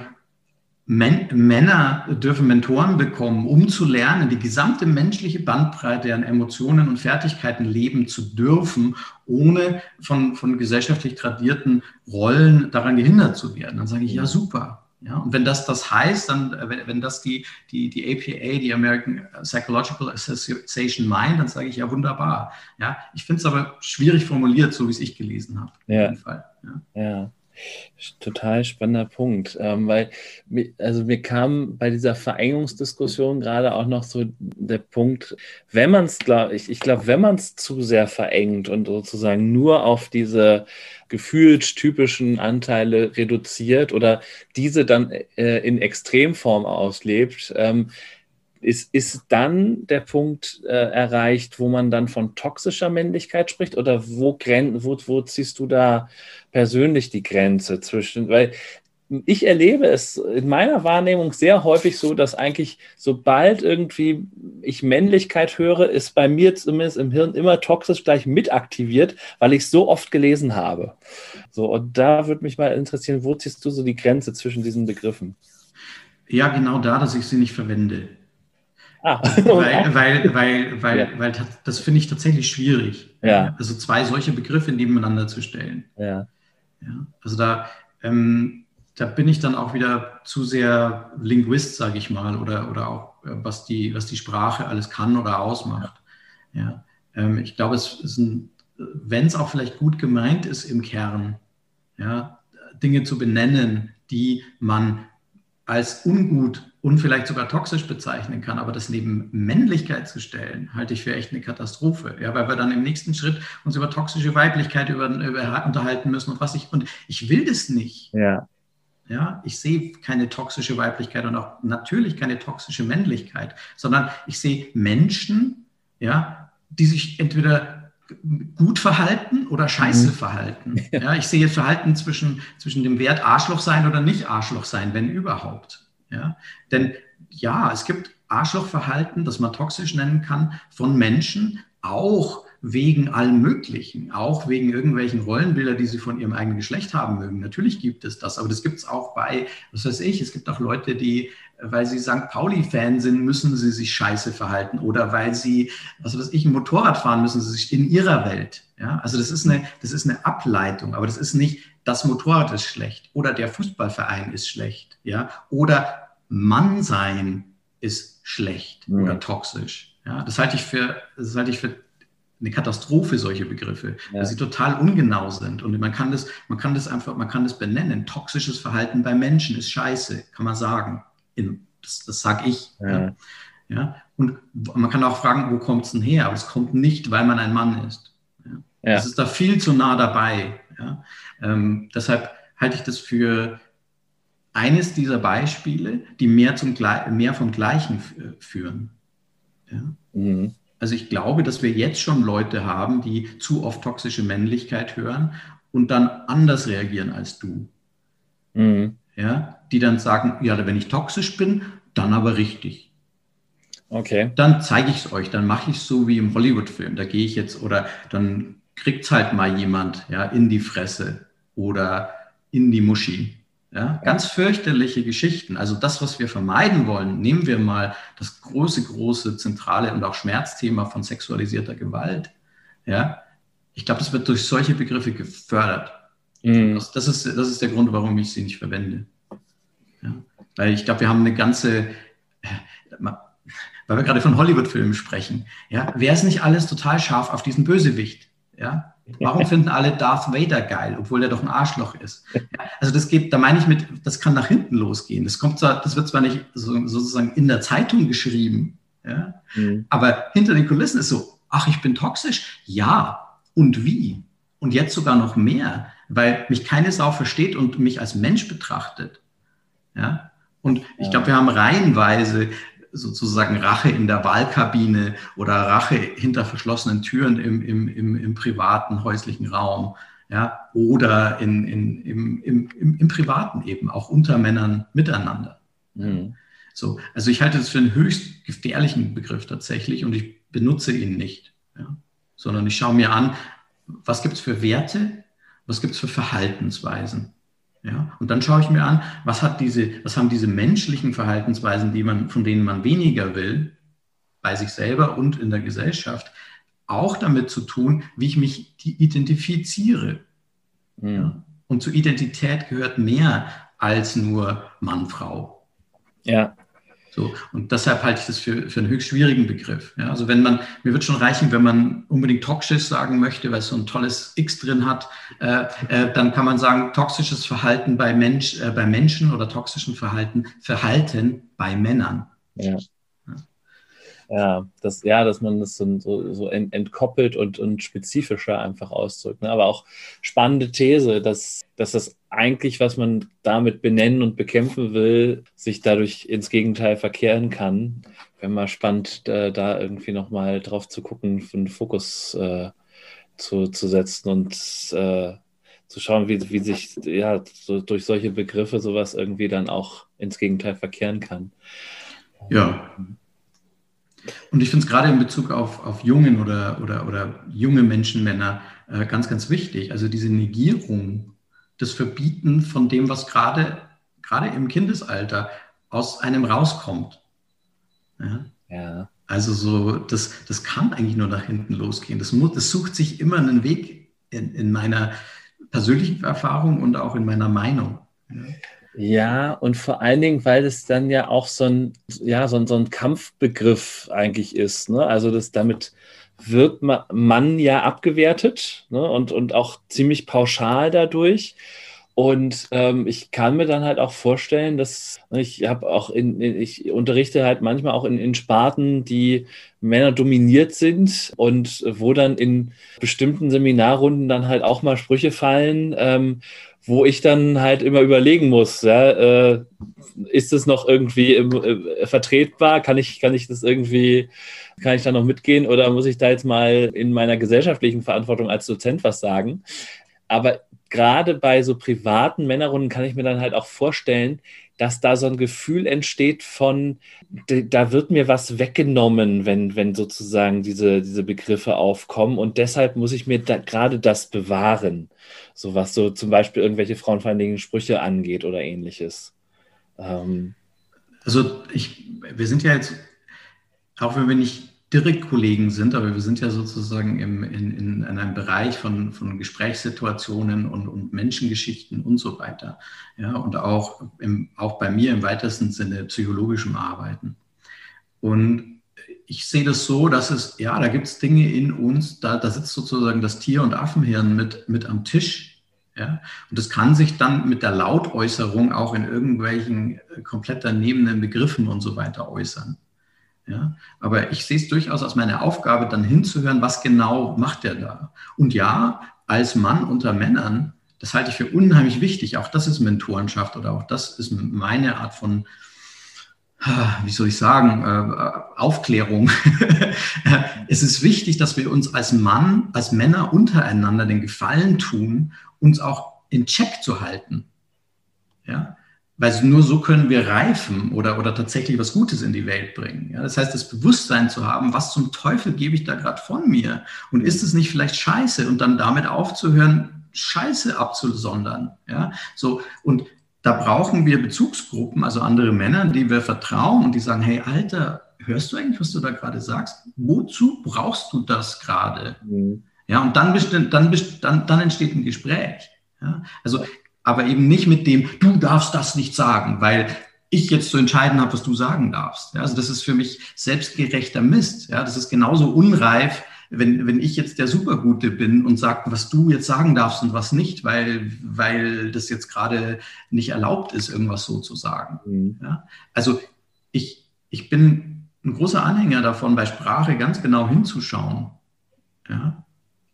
Men Männer dürfen Mentoren bekommen, um zu lernen, die gesamte menschliche Bandbreite an Emotionen und Fertigkeiten leben zu dürfen, ohne von, von gesellschaftlich tradierten Rollen daran gehindert zu werden. Dann sage ich, ja, super. Ja, und wenn das das heißt, dann, wenn, wenn das die, die, die APA, die American Psychological Association meint, dann sage ich, ja, wunderbar. Ja, ich finde es aber schwierig formuliert, so wie es ich gelesen habe. Ja. ja. ja. Total spannender Punkt, ähm, weil also mir kam bei dieser Verengungsdiskussion gerade auch noch so der Punkt, wenn man es, glaube ich, ich glaube, wenn man es zu sehr verengt und sozusagen nur auf diese gefühlt typischen Anteile reduziert oder diese dann äh, in Extremform auslebt, ähm, ist, ist dann der Punkt äh, erreicht, wo man dann von toxischer Männlichkeit spricht? Oder wo, wo, wo ziehst du da persönlich die Grenze zwischen? Weil ich erlebe es in meiner Wahrnehmung sehr häufig so, dass eigentlich sobald irgendwie ich Männlichkeit höre, ist bei mir zumindest im Hirn immer toxisch gleich mit aktiviert, weil ich es so oft gelesen habe. So, und da würde mich mal interessieren, wo ziehst du so die Grenze zwischen diesen Begriffen? Ja, genau da, dass ich sie nicht verwende. Ah. [laughs] weil, weil, weil, weil, ja. weil das finde ich tatsächlich schwierig. Ja. Also zwei solche Begriffe nebeneinander zu stellen. Ja. ja. Also da, ähm, da bin ich dann auch wieder zu sehr Linguist, sage ich mal, oder, oder auch äh, was die, was die Sprache alles kann oder ausmacht. Ja. Ähm, ich glaube, es ist ein, wenn es auch vielleicht gut gemeint ist im Kern, ja, Dinge zu benennen, die man als ungut und vielleicht sogar toxisch bezeichnen kann, aber das neben Männlichkeit zu stellen, halte ich für echt eine Katastrophe. Ja, weil wir dann im nächsten Schritt uns über toxische Weiblichkeit über, über, unterhalten müssen und was ich, und ich will das nicht. Ja. Ja, ich sehe keine toxische Weiblichkeit und auch natürlich keine toxische Männlichkeit, sondern ich sehe Menschen, ja, die sich entweder gut verhalten oder scheiße mhm. verhalten. [laughs] Ja, ich sehe Verhalten zwischen, zwischen dem Wert Arschloch sein oder nicht Arschloch sein, wenn überhaupt. Ja? Denn ja, es gibt Arschlochverhalten, das man toxisch nennen kann, von Menschen, auch wegen allem Möglichen, auch wegen irgendwelchen Rollenbilder, die sie von ihrem eigenen Geschlecht haben mögen. Natürlich gibt es das, aber das gibt es auch bei, was weiß ich, es gibt auch Leute, die, weil sie St. Pauli-Fan sind, müssen sie sich scheiße verhalten oder weil sie, was weiß ich, ein Motorrad fahren, müssen sie sich in ihrer Welt. Ja? Also das ist, eine, das ist eine Ableitung, aber das ist nicht, das Motorrad ist schlecht oder der Fußballverein ist schlecht, ja, oder Mann sein ist schlecht mhm. oder toxisch. Ja, das halte ich für, das halte ich für eine Katastrophe, solche Begriffe, ja. weil sie total ungenau sind. Und man kann das, man kann das einfach, man kann das benennen. Toxisches Verhalten bei Menschen ist scheiße, kann man sagen. In, das, das sage ich. Ja. ja. Ja. Und man kann auch fragen, wo kommt es denn her? Aber es kommt nicht, weil man ein Mann ist. Ja. ja. Es ist da viel zu nah dabei. Ja. Ähm, deshalb halte ich das für eines dieser Beispiele, die mehr, zum, mehr vom Gleichen führen. Ja. Mhm. Also ich glaube, dass wir jetzt schon Leute haben, die zu oft toxische Männlichkeit hören und dann anders reagieren als du. Mhm. Ja, die dann sagen, ja, wenn ich toxisch bin, dann aber richtig. Okay. Dann zeige ich es euch, dann mache ich es so wie im Hollywood-Film. Da gehe ich jetzt oder dann kriegt es halt mal jemand ja, in die Fresse oder in die Muschi. Ja, ganz fürchterliche Geschichten. Also das, was wir vermeiden wollen, nehmen wir mal das große, große, zentrale und auch Schmerzthema von sexualisierter Gewalt. Ja, ich glaube, das wird durch solche Begriffe gefördert. Mhm. Das, das, ist, das ist der Grund, warum ich sie nicht verwende. Ja, weil ich glaube, wir haben eine ganze, weil wir gerade von Hollywood-Filmen sprechen. Ja, wäre es nicht alles total scharf auf diesen Bösewicht? Ja, Warum [laughs] finden alle Darth Vader geil, obwohl er doch ein Arschloch ist? Ja, also das geht, da meine ich mit, das kann nach hinten losgehen. Das kommt zwar, das wird zwar nicht so, sozusagen in der Zeitung geschrieben, ja, mhm. aber hinter den Kulissen ist so, ach, ich bin toxisch? Ja. Und wie? Und jetzt sogar noch mehr, weil mich keine Sau versteht und mich als Mensch betrachtet. Ja. Und ich glaube, wir haben reihenweise sozusagen Rache in der Wahlkabine oder Rache hinter verschlossenen Türen im, im, im, im privaten häuslichen Raum. Ja, oder in, in, im, im, im, im Privaten eben, auch unter Männern miteinander. Mhm. So, also ich halte das für einen höchst gefährlichen Begriff tatsächlich und ich benutze ihn nicht, ja, sondern ich schaue mir an, was gibt es für Werte, was gibt es für Verhaltensweisen. Ja, und dann schaue ich mir an, was hat diese, was haben diese menschlichen Verhaltensweisen, die man, von denen man weniger will, bei sich selber und in der Gesellschaft, auch damit zu tun, wie ich mich identifiziere. Ja, und zur Identität gehört mehr als nur Mann, Frau. Ja. So, und deshalb halte ich das für, für einen höchst schwierigen Begriff. Ja, also wenn man, mir wird schon reichen, wenn man unbedingt toxisch sagen möchte, weil es so ein tolles X drin hat, äh, äh, dann kann man sagen, toxisches Verhalten bei, Mensch, äh, bei Menschen oder toxischen Verhalten, Verhalten bei Männern. Ja. Ja, das, ja, dass man das so, so entkoppelt und, und spezifischer einfach ausdrückt. Ne? Aber auch spannende These, dass, dass das eigentlich, was man damit benennen und bekämpfen will, sich dadurch ins Gegenteil verkehren kann. Wäre mal spannend, da, irgendwie nochmal drauf zu gucken, einen Fokus äh, zu, zu setzen und äh, zu schauen, wie, wie sich ja so durch solche Begriffe sowas irgendwie dann auch ins Gegenteil verkehren kann. Ja. Und ich finde es gerade in Bezug auf, auf jungen oder, oder, oder junge Menschen, Männer, äh, ganz, ganz wichtig. Also diese Negierung, das Verbieten von dem, was gerade, gerade im Kindesalter aus einem rauskommt. Ja. ja. Also so, das, das kann eigentlich nur nach hinten losgehen. Das, muss, das sucht sich immer einen Weg in, in meiner persönlichen Erfahrung und auch in meiner Meinung. Ja. Ja, und vor allen Dingen, weil es dann ja auch so ein, ja, so ein, so ein Kampfbegriff eigentlich ist. Ne? Also das damit wird man ja abgewertet ne? und, und auch ziemlich pauschal dadurch. Und ähm, ich kann mir dann halt auch vorstellen, dass ne, ich habe auch in, ich unterrichte halt manchmal auch in, in Sparten, die Männer dominiert sind und wo dann in bestimmten Seminarrunden dann halt auch mal Sprüche fallen, ähm, wo ich dann halt immer überlegen muss, ja, äh, ist es noch irgendwie im, äh, vertretbar? Kann ich, kann ich das irgendwie, kann ich da noch mitgehen oder muss ich da jetzt mal in meiner gesellschaftlichen Verantwortung als Dozent was sagen? Aber gerade bei so privaten Männerrunden kann ich mir dann halt auch vorstellen, dass da so ein Gefühl entsteht von, da wird mir was weggenommen, wenn, wenn sozusagen diese, diese Begriffe aufkommen. Und deshalb muss ich mir da gerade das bewahren. So was so zum Beispiel irgendwelche frauenfeindlichen Sprüche angeht oder ähnliches. Ähm. Also ich, wir sind ja jetzt, auch wenn wir nicht direkt Kollegen sind, aber wir sind ja sozusagen im, in, in, einem Bereich von, von Gesprächssituationen und, und Menschengeschichten und so weiter. Ja, und auch, im, auch bei mir im weitesten Sinne psychologischem Arbeiten. Und ich sehe das so, dass es, ja, da gibt es Dinge in uns, da, da sitzt sozusagen das Tier- und Affenhirn mit, mit am Tisch. Ja? Und das kann sich dann mit der Lautäußerung auch in irgendwelchen komplett danebenen Begriffen und so weiter äußern. Ja? Aber ich sehe es durchaus als meine Aufgabe, dann hinzuhören, was genau macht er da. Und ja, als Mann unter Männern, das halte ich für unheimlich wichtig. Auch das ist Mentorenschaft oder auch das ist meine Art von, wie soll ich sagen, äh, Aufklärung. [laughs] es ist wichtig, dass wir uns als Mann, als Männer untereinander den Gefallen tun, uns auch in Check zu halten. Ja? Weil nur so können wir reifen oder, oder tatsächlich was Gutes in die Welt bringen. Ja, das heißt, das Bewusstsein zu haben, was zum Teufel gebe ich da gerade von mir? Und ist es nicht vielleicht scheiße? Und dann damit aufzuhören, Scheiße abzusondern. Ja, so, und da brauchen wir Bezugsgruppen, also andere Männer, die wir vertrauen und die sagen, hey, Alter, hörst du eigentlich, was du da gerade sagst? Wozu brauchst du das gerade? Mhm. Ja, und dann, dann, dann, dann entsteht ein Gespräch. Ja, also aber eben nicht mit dem, du darfst das nicht sagen, weil ich jetzt zu entscheiden habe, was du sagen darfst. Ja, also das ist für mich selbstgerechter Mist. Ja, das ist genauso unreif, wenn, wenn ich jetzt der Supergute bin und sage, was du jetzt sagen darfst und was nicht, weil, weil das jetzt gerade nicht erlaubt ist, irgendwas so zu sagen. Mhm. Ja, also ich, ich bin ein großer Anhänger davon, bei Sprache ganz genau hinzuschauen. Ja,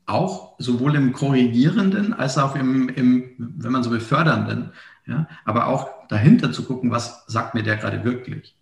auch sowohl im korrigierenden als auch im, im wenn man so befördernden. Ja? Aber auch dahinter zu gucken, was sagt mir der gerade wirklich?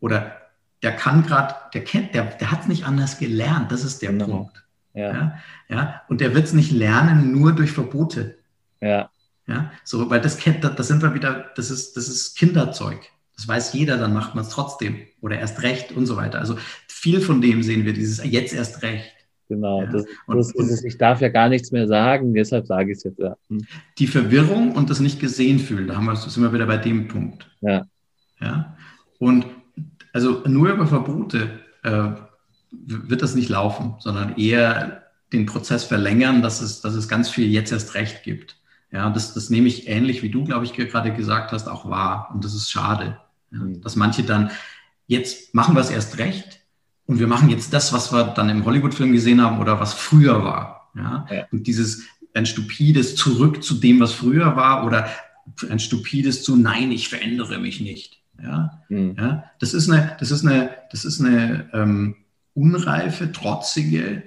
Oder der kann gerade, der kennt, der, der hat es nicht anders gelernt. Das ist der genau. Punkt. Ja. ja. Ja, Und der wird es nicht lernen nur durch Verbote. Ja. Ja, so, weil das kennt, das sind wir wieder, das ist, das ist Kinderzeug. Das weiß jeder, dann macht man es trotzdem oder erst recht und so weiter. Also viel von dem sehen wir, dieses jetzt erst recht. Genau, ja. das, das, das, ich darf ja gar nichts mehr sagen, deshalb sage ich es jetzt. Ja. Hm. Die Verwirrung und das nicht gesehen fühlen, da haben wir, sind wir wieder bei dem Punkt. Ja. ja? Und also nur über Verbote äh, wird das nicht laufen, sondern eher den Prozess verlängern, dass es, dass es ganz viel jetzt erst recht gibt. Ja, das, das nehme ich ähnlich, wie du, glaube ich, gerade gesagt hast, auch wahr. Und das ist schade, mhm. dass manche dann, jetzt machen wir es erst recht und wir machen jetzt das, was wir dann im Hollywood-Film gesehen haben oder was früher war. Ja? ja? Und dieses ein stupides Zurück zu dem, was früher war oder ein stupides zu Nein, ich verändere mich nicht. Ja, mhm. ja? das ist eine, das ist eine, das ist eine ähm, unreife, trotzige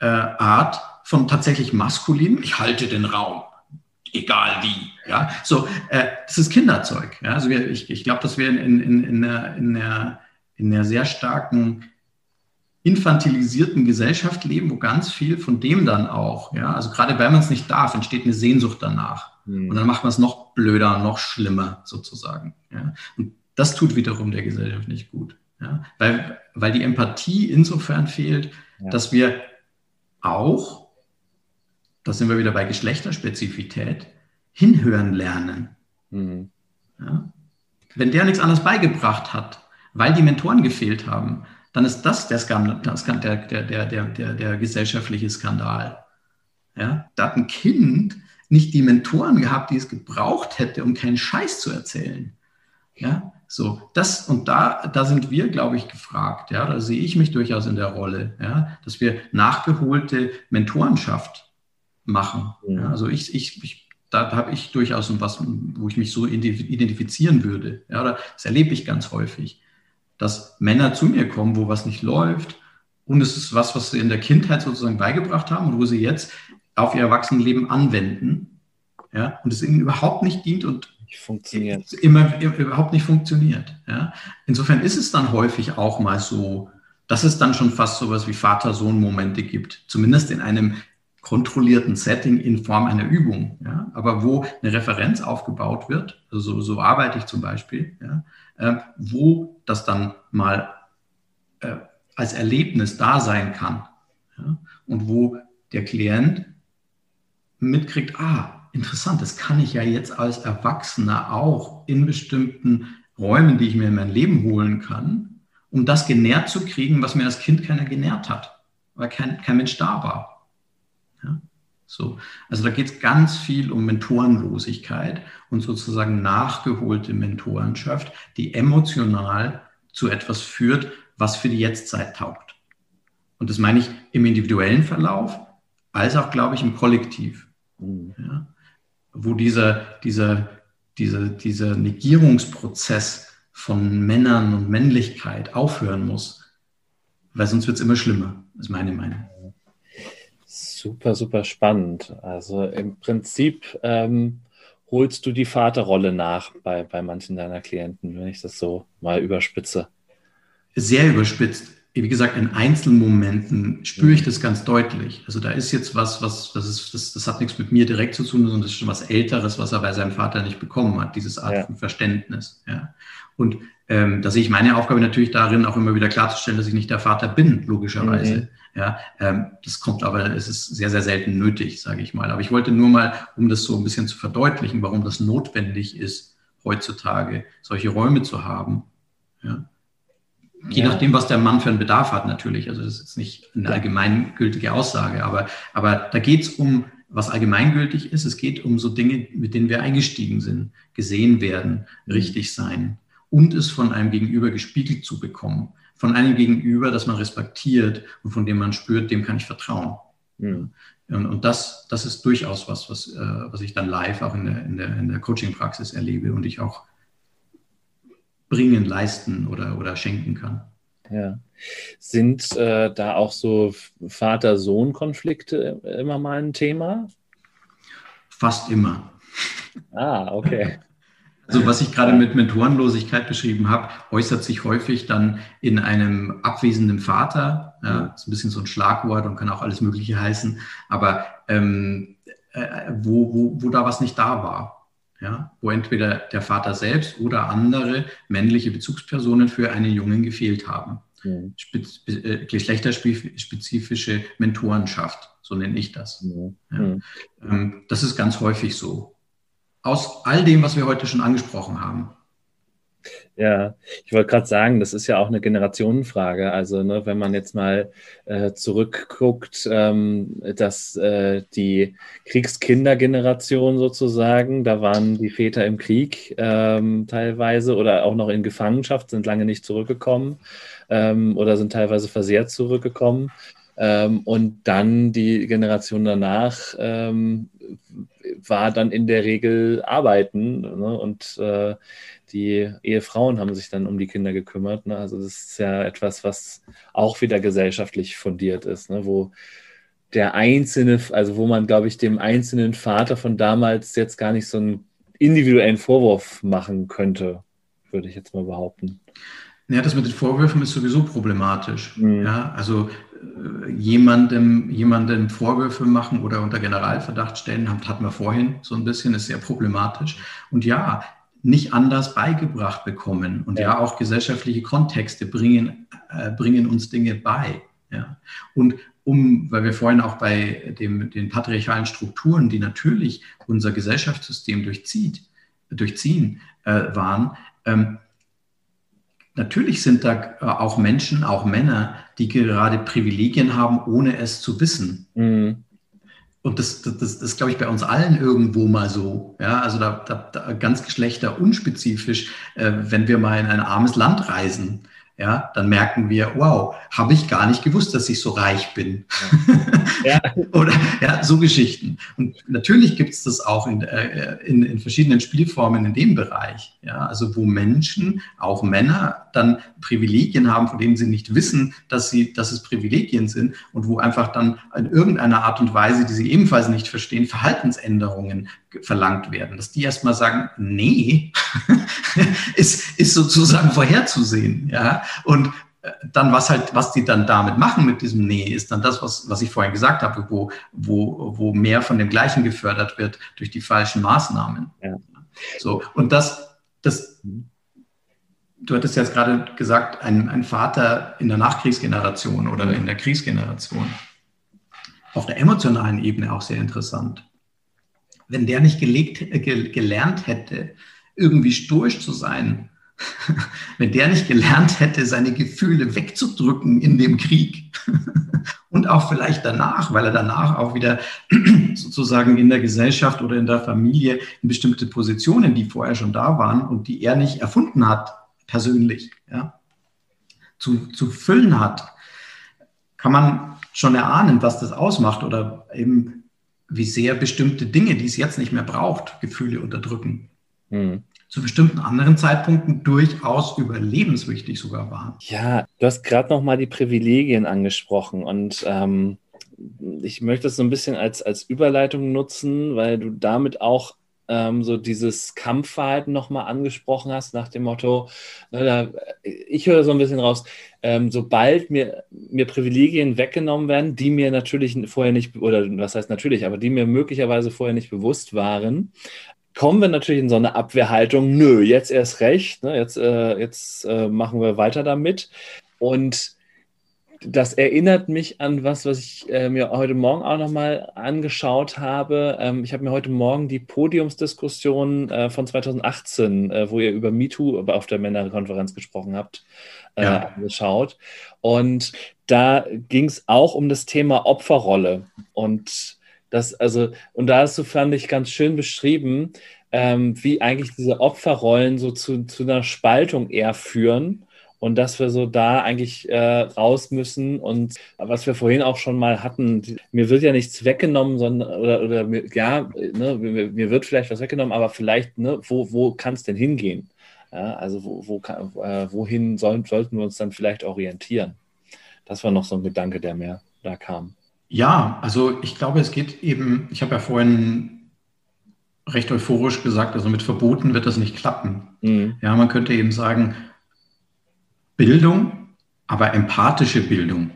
äh, Art von tatsächlich maskulin. Ich halte den Raum egal wie. Ja, so, äh, das ist Kinderzeug. Ja, also wir, ich, ich glaube, dass wir in, in, in, einer, in, einer, in einer sehr starken infantilisierten Gesellschaft leben, wo ganz viel von dem dann auch, ja, also gerade weil man es nicht darf, entsteht eine Sehnsucht danach. Mhm. Und dann macht man es noch blöder, noch schlimmer sozusagen. Ja. Und das tut wiederum der Gesellschaft nicht gut. Ja. Weil, weil die Empathie insofern fehlt, ja. dass wir auch, da sind wir wieder bei Geschlechterspezifität, hinhören lernen. Mhm. Ja. Wenn der nichts anderes beigebracht hat, weil die Mentoren gefehlt haben, dann ist das der, Skandal, der, der, der, der, der gesellschaftliche Skandal. Ja? Da hat ein Kind nicht die Mentoren gehabt, die es gebraucht hätte, um keinen Scheiß zu erzählen. Ja, so, das und da, da sind wir, glaube ich, gefragt. Ja, da sehe ich mich durchaus in der Rolle, ja, dass wir nachgeholte Mentorenschaft machen. Ja, also ich, ich, ich da habe ich durchaus was, wo ich mich so identifizieren würde. Ja, das erlebe ich ganz häufig dass Männer zu mir kommen, wo was nicht läuft. Und es ist was, was sie in der Kindheit sozusagen beigebracht haben und wo sie jetzt auf ihr Erwachsenenleben anwenden. Ja, und es ihnen überhaupt nicht dient und funktioniert. Immer, überhaupt nicht funktioniert. Ja. Insofern ist es dann häufig auch mal so, dass es dann schon fast so etwas wie Vater-Sohn-Momente gibt. Zumindest in einem kontrollierten Setting in Form einer Übung. Ja. Aber wo eine Referenz aufgebaut wird, also so, arbeite ich zum Beispiel, ja, äh, wo das dann mal äh, als Erlebnis da sein kann. Ja? Und wo der Klient mitkriegt, ah, interessant, das kann ich ja jetzt als Erwachsener auch in bestimmten Räumen, die ich mir in mein Leben holen kann, um das genährt zu kriegen, was mir als Kind keiner genährt hat, weil kein, kein Mensch da war. Ja? So. Also da geht es ganz viel um Mentorenlosigkeit und sozusagen nachgeholte Mentorenschaft, die emotional zu etwas führt, was für die Jetztzeit taugt. Und das meine ich im individuellen Verlauf, als auch, glaube ich, im Kollektiv. Mhm. Ja, wo dieser, dieser, dieser, dieser Negierungsprozess von Männern und Männlichkeit aufhören muss, weil sonst wird es immer schlimmer, ist meine Meinung. Super, super spannend. Also im Prinzip ähm, holst du die Vaterrolle nach bei, bei manchen deiner Klienten, wenn ich das so mal überspitze. Sehr überspitzt. Wie gesagt, in Einzelmomenten spüre ich das ganz deutlich. Also da ist jetzt was, was, das ist, das, das hat nichts mit mir direkt zu tun, sondern das ist schon was Älteres, was er bei seinem Vater nicht bekommen hat, dieses Art ja. von Verständnis. Ja. Und ähm, da sehe ich meine Aufgabe natürlich darin, auch immer wieder klarzustellen, dass ich nicht der Vater bin, logischerweise. Mhm. Ja, ähm, das kommt aber, es ist sehr, sehr selten nötig, sage ich mal. Aber ich wollte nur mal, um das so ein bisschen zu verdeutlichen, warum das notwendig ist, heutzutage solche Räume zu haben. Ja. Je ja. nachdem, was der Mann für einen Bedarf hat, natürlich. Also das ist jetzt nicht eine allgemeingültige Aussage, aber, aber da geht es um, was allgemeingültig ist. Es geht um so Dinge, mit denen wir eingestiegen sind, gesehen werden, mhm. richtig sein und es von einem Gegenüber gespiegelt zu bekommen von einem Gegenüber, das man respektiert und von dem man spürt, dem kann ich vertrauen. Mhm. Und, und, das, das ist durchaus was, was, äh, was ich dann live auch in der, in der, in der Coaching-Praxis erlebe und ich auch bringen, leisten oder, oder schenken kann. Ja. Sind äh, da auch so Vater-Sohn-Konflikte immer mal ein Thema? Fast immer. Ah, okay. [laughs] Also was ich gerade mit Mentorenlosigkeit beschrieben habe, äußert sich häufig dann in einem abwesenden Vater. Ja, ist ein bisschen so ein Schlagwort und kann auch alles Mögliche heißen, aber ähm, äh, wo, wo, wo da was nicht da war. Ja, wo entweder der Vater selbst oder andere männliche Bezugspersonen für einen Jungen gefehlt haben. mhm. äh, geschlechterspezifische Mentorenschaft, so nenne ich das. Mhm. Ja. Mhm. Ähm, das ist ganz häufig so. Aus all dem, was wir heute schon angesprochen haben. Ja, ich wollte gerade sagen, das ist ja auch eine Generationenfrage. Also, ne, wenn man jetzt mal äh, zurückguckt, ähm, dass äh, die Kriegskindergeneration sozusagen, da waren die Väter im Krieg ähm, teilweise oder auch noch in Gefangenschaft, sind lange nicht zurückgekommen ähm, oder sind teilweise versehrt zurückgekommen. Ähm, und dann die Generation danach ähm, war dann in der Regel arbeiten ne, und äh, die Ehefrauen haben sich dann um die Kinder gekümmert. Ne? Also das ist ja etwas, was auch wieder gesellschaftlich fundiert ist, ne? wo der einzelne, also wo man, glaube ich, dem einzelnen Vater von damals jetzt gar nicht so einen individuellen Vorwurf machen könnte, würde ich jetzt mal behaupten. Ja, das mit den Vorwürfen ist sowieso problematisch. Mhm. Ja, also jemandem, jemandem Vorwürfe machen oder unter Generalverdacht stellen, hatten wir vorhin so ein bisschen, ist sehr problematisch. Und ja, nicht anders beigebracht bekommen. Und ja, ja auch gesellschaftliche Kontexte bringen, äh, bringen uns Dinge bei. Ja. Und um, weil wir vorhin auch bei dem, den patriarchalen Strukturen, die natürlich unser Gesellschaftssystem durchzieht, durchziehen, äh, waren, ähm, natürlich sind da äh, auch Menschen, auch Männer, die gerade Privilegien haben, ohne es zu wissen. Mhm. Und das, das, das, das glaube ich, bei uns allen irgendwo mal so. Ja, also da, da, da ganz geschlechterunspezifisch, äh, wenn wir mal in ein armes Land reisen, ja, dann merken wir, wow, habe ich gar nicht gewusst, dass ich so reich bin. Ja. [laughs] Oder ja, so Geschichten. Und natürlich gibt es das auch in, äh, in, in, verschiedenen Spielformen in dem Bereich. Ja, also wo Menschen, auch Männer, dann Privilegien haben, von denen sie nicht wissen, dass, sie, dass es Privilegien sind und wo einfach dann in irgendeiner Art und Weise, die sie ebenfalls nicht verstehen, Verhaltensänderungen verlangt werden. Dass die erstmal sagen, nee, [laughs] ist, ist sozusagen vorherzusehen. Ja? Und äh, dann, was halt, was die dann damit machen mit diesem Nee, ist dann das, was, was ich vorhin gesagt habe, wo, wo, wo mehr von dem Gleichen gefördert wird durch die falschen Maßnahmen. Ja. So, und das, das, du hattest jetzt gerade gesagt, ein, ein Vater in der Nachkriegsgeneration oder in der Kriegsgeneration. Auf der emotionalen Ebene auch sehr interessant. Wenn der nicht gelegt, äh, gelernt hätte, irgendwie stoisch zu sein, [laughs] wenn der nicht gelernt hätte, seine Gefühle wegzudrücken in dem Krieg [laughs] und auch vielleicht danach, weil er danach auch wieder [clears throat] sozusagen in der Gesellschaft oder in der Familie in bestimmte Positionen, die vorher schon da waren und die er nicht erfunden hat, persönlich, ja, zu, zu füllen hat, kann man schon erahnen, was das ausmacht oder eben wie sehr bestimmte Dinge, die es jetzt nicht mehr braucht, Gefühle unterdrücken. Mhm zu bestimmten anderen Zeitpunkten durchaus überlebenswichtig sogar waren. Ja, du hast gerade noch mal die Privilegien angesprochen und ähm, ich möchte das so ein bisschen als, als Überleitung nutzen, weil du damit auch ähm, so dieses Kampfverhalten nochmal angesprochen hast, nach dem Motto, na, da, ich höre so ein bisschen raus, ähm, sobald mir, mir Privilegien weggenommen werden, die mir natürlich vorher nicht, oder was heißt natürlich, aber die mir möglicherweise vorher nicht bewusst waren, kommen wir natürlich in so eine Abwehrhaltung, nö, jetzt erst recht, ne, jetzt, äh, jetzt äh, machen wir weiter damit. Und das erinnert mich an was, was ich äh, mir heute Morgen auch nochmal angeschaut habe. Ähm, ich habe mir heute Morgen die Podiumsdiskussion äh, von 2018, äh, wo ihr über MeToo auf der Männerkonferenz gesprochen habt, äh, ja. angeschaut. Und da ging es auch um das Thema Opferrolle. Und das, also, und da hast du, fand ich, ganz schön beschrieben, ähm, wie eigentlich diese Opferrollen so zu, zu einer Spaltung eher führen und dass wir so da eigentlich äh, raus müssen und was wir vorhin auch schon mal hatten, mir wird ja nichts weggenommen, sondern oder, oder mir, ja, ne, mir, mir, wird vielleicht was weggenommen, aber vielleicht, ne, wo, wo kann es denn hingehen? Ja, also wo, wo kann, äh, wohin sollen, sollten wir uns dann vielleicht orientieren? Das war noch so ein Gedanke, der mir da kam. Ja, also ich glaube, es geht eben, ich habe ja vorhin recht euphorisch gesagt, also mit Verboten wird das nicht klappen. Mhm. Ja, man könnte eben sagen, Bildung, aber empathische Bildung.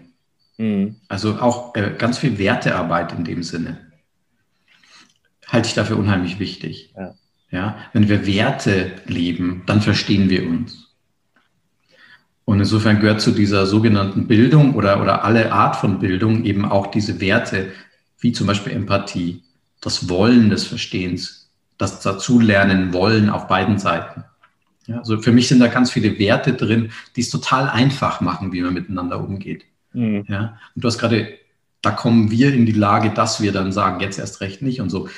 Mhm. Also auch äh, ganz viel Wertearbeit in dem Sinne. Halte ich dafür unheimlich wichtig. Ja. ja. Wenn wir Werte leben, dann verstehen wir uns. Und insofern gehört zu dieser sogenannten Bildung oder, oder alle Art von Bildung eben auch diese Werte, wie zum Beispiel Empathie, das Wollen des Verstehens, das Dazulernen wollen auf beiden Seiten. Ja, also für mich sind da ganz viele Werte drin, die es total einfach machen, wie man miteinander umgeht. Mhm. Ja, und du hast gerade, da kommen wir in die Lage, dass wir dann sagen, jetzt erst recht nicht und so.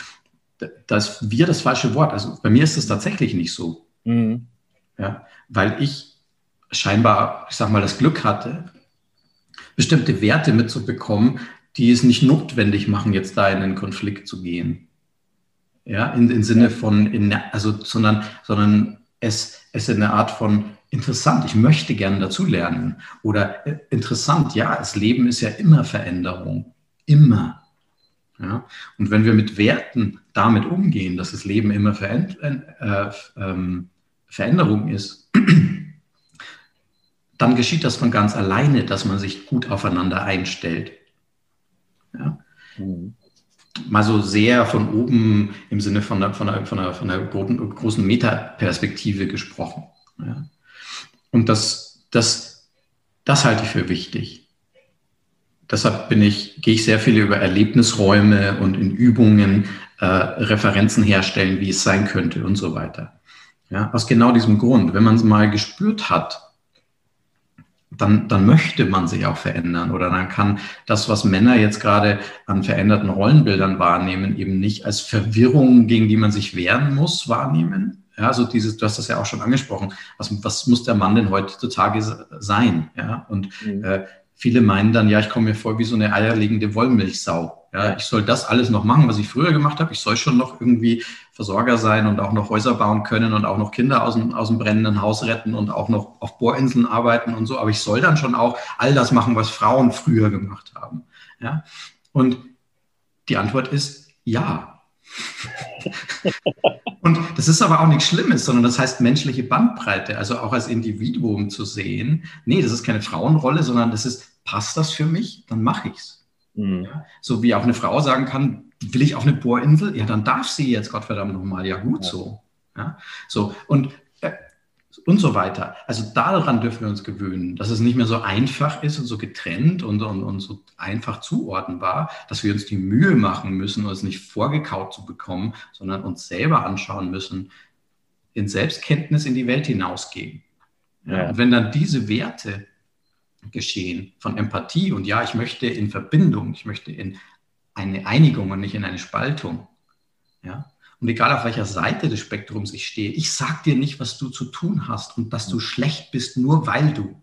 Das wir das falsche Wort. Also bei mir ist es tatsächlich nicht so. Mhm. Ja, weil ich scheinbar, ich sag mal, das Glück hatte, bestimmte Werte mitzubekommen, die es nicht notwendig machen, jetzt da in einen Konflikt zu gehen. Ja, in, im Sinne von, in, also, sondern, sondern es, ist eine Art von interessant, ich möchte gerne dazulernen. Oder äh, interessant, ja, das Leben ist ja immer Veränderung. Immer. Ja? Und wenn wir mit Werten damit umgehen, dass das Leben immer Veränd äh, ähm, Veränderung ist, [clears throat] dann geschieht das von ganz alleine, dass man sich gut aufeinander einstellt. Ja? Mhm. Mal so sehr von oben im Sinne von einer, von einer, von einer, von einer großen Metaperspektive gesprochen. Ja? Und das, das, das halte ich für wichtig. Deshalb bin ich, gehe ich sehr viel über Erlebnisräume und in Übungen äh, Referenzen herstellen, wie es sein könnte und so weiter. Ja, aus genau diesem Grund, wenn man es mal gespürt hat, dann, dann möchte man sich auch verändern oder dann kann das, was Männer jetzt gerade an veränderten Rollenbildern wahrnehmen, eben nicht als Verwirrung, gegen die man sich wehren muss, wahrnehmen. Ja, so dieses, du hast das ja auch schon angesprochen. Was, was muss der Mann denn heutzutage sein? Ja, und mhm. äh, viele meinen dann, ja, ich komme mir vor wie so eine eierlegende Wollmilchsau. Ja, ich soll das alles noch machen, was ich früher gemacht habe. Ich soll schon noch irgendwie Versorger sein und auch noch Häuser bauen können und auch noch Kinder aus dem, aus dem brennenden Haus retten und auch noch auf Bohrinseln arbeiten und so. Aber ich soll dann schon auch all das machen, was Frauen früher gemacht haben. Ja? Und die Antwort ist ja. [laughs] und das ist aber auch nichts Schlimmes, sondern das heißt menschliche Bandbreite, also auch als Individuum zu sehen. Nee, das ist keine Frauenrolle, sondern das ist, passt das für mich? Dann mache ich's. Mhm. Ja, so wie auch eine Frau sagen kann, will ich auf eine Bohrinsel? Ja, dann darf sie jetzt Gottverdammt nochmal. Ja, gut ja. so. Ja, so und, äh, und so weiter. Also daran dürfen wir uns gewöhnen, dass es nicht mehr so einfach ist und so getrennt und, und, und so einfach zuordnenbar, dass wir uns die Mühe machen müssen, uns nicht vorgekaut zu bekommen, sondern uns selber anschauen müssen, in Selbstkenntnis in die Welt hinausgehen. Ja. Und wenn dann diese Werte geschehen von Empathie und ja, ich möchte in Verbindung, ich möchte in eine Einigung und nicht in eine Spaltung. Ja? Und egal auf welcher Seite des Spektrums ich stehe, ich sage dir nicht, was du zu tun hast und dass du schlecht bist, nur weil du.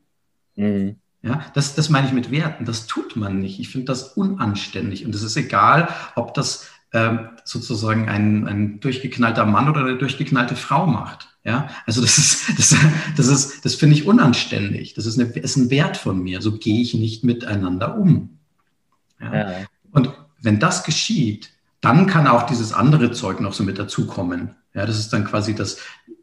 Mhm. Ja, das, das meine ich mit Werten. Das tut man nicht. Ich finde das unanständig. Und es ist egal, ob das ähm, sozusagen ein, ein durchgeknallter Mann oder eine durchgeknallte Frau macht. Ja, also das ist, [laughs] das, das ist, das finde ich unanständig. Das ist, eine, ist ein Wert von mir. So gehe ich nicht miteinander um. Ja? Ja. Und wenn das geschieht, dann kann auch dieses andere Zeug noch so mit dazukommen. Ja, das ist dann quasi das,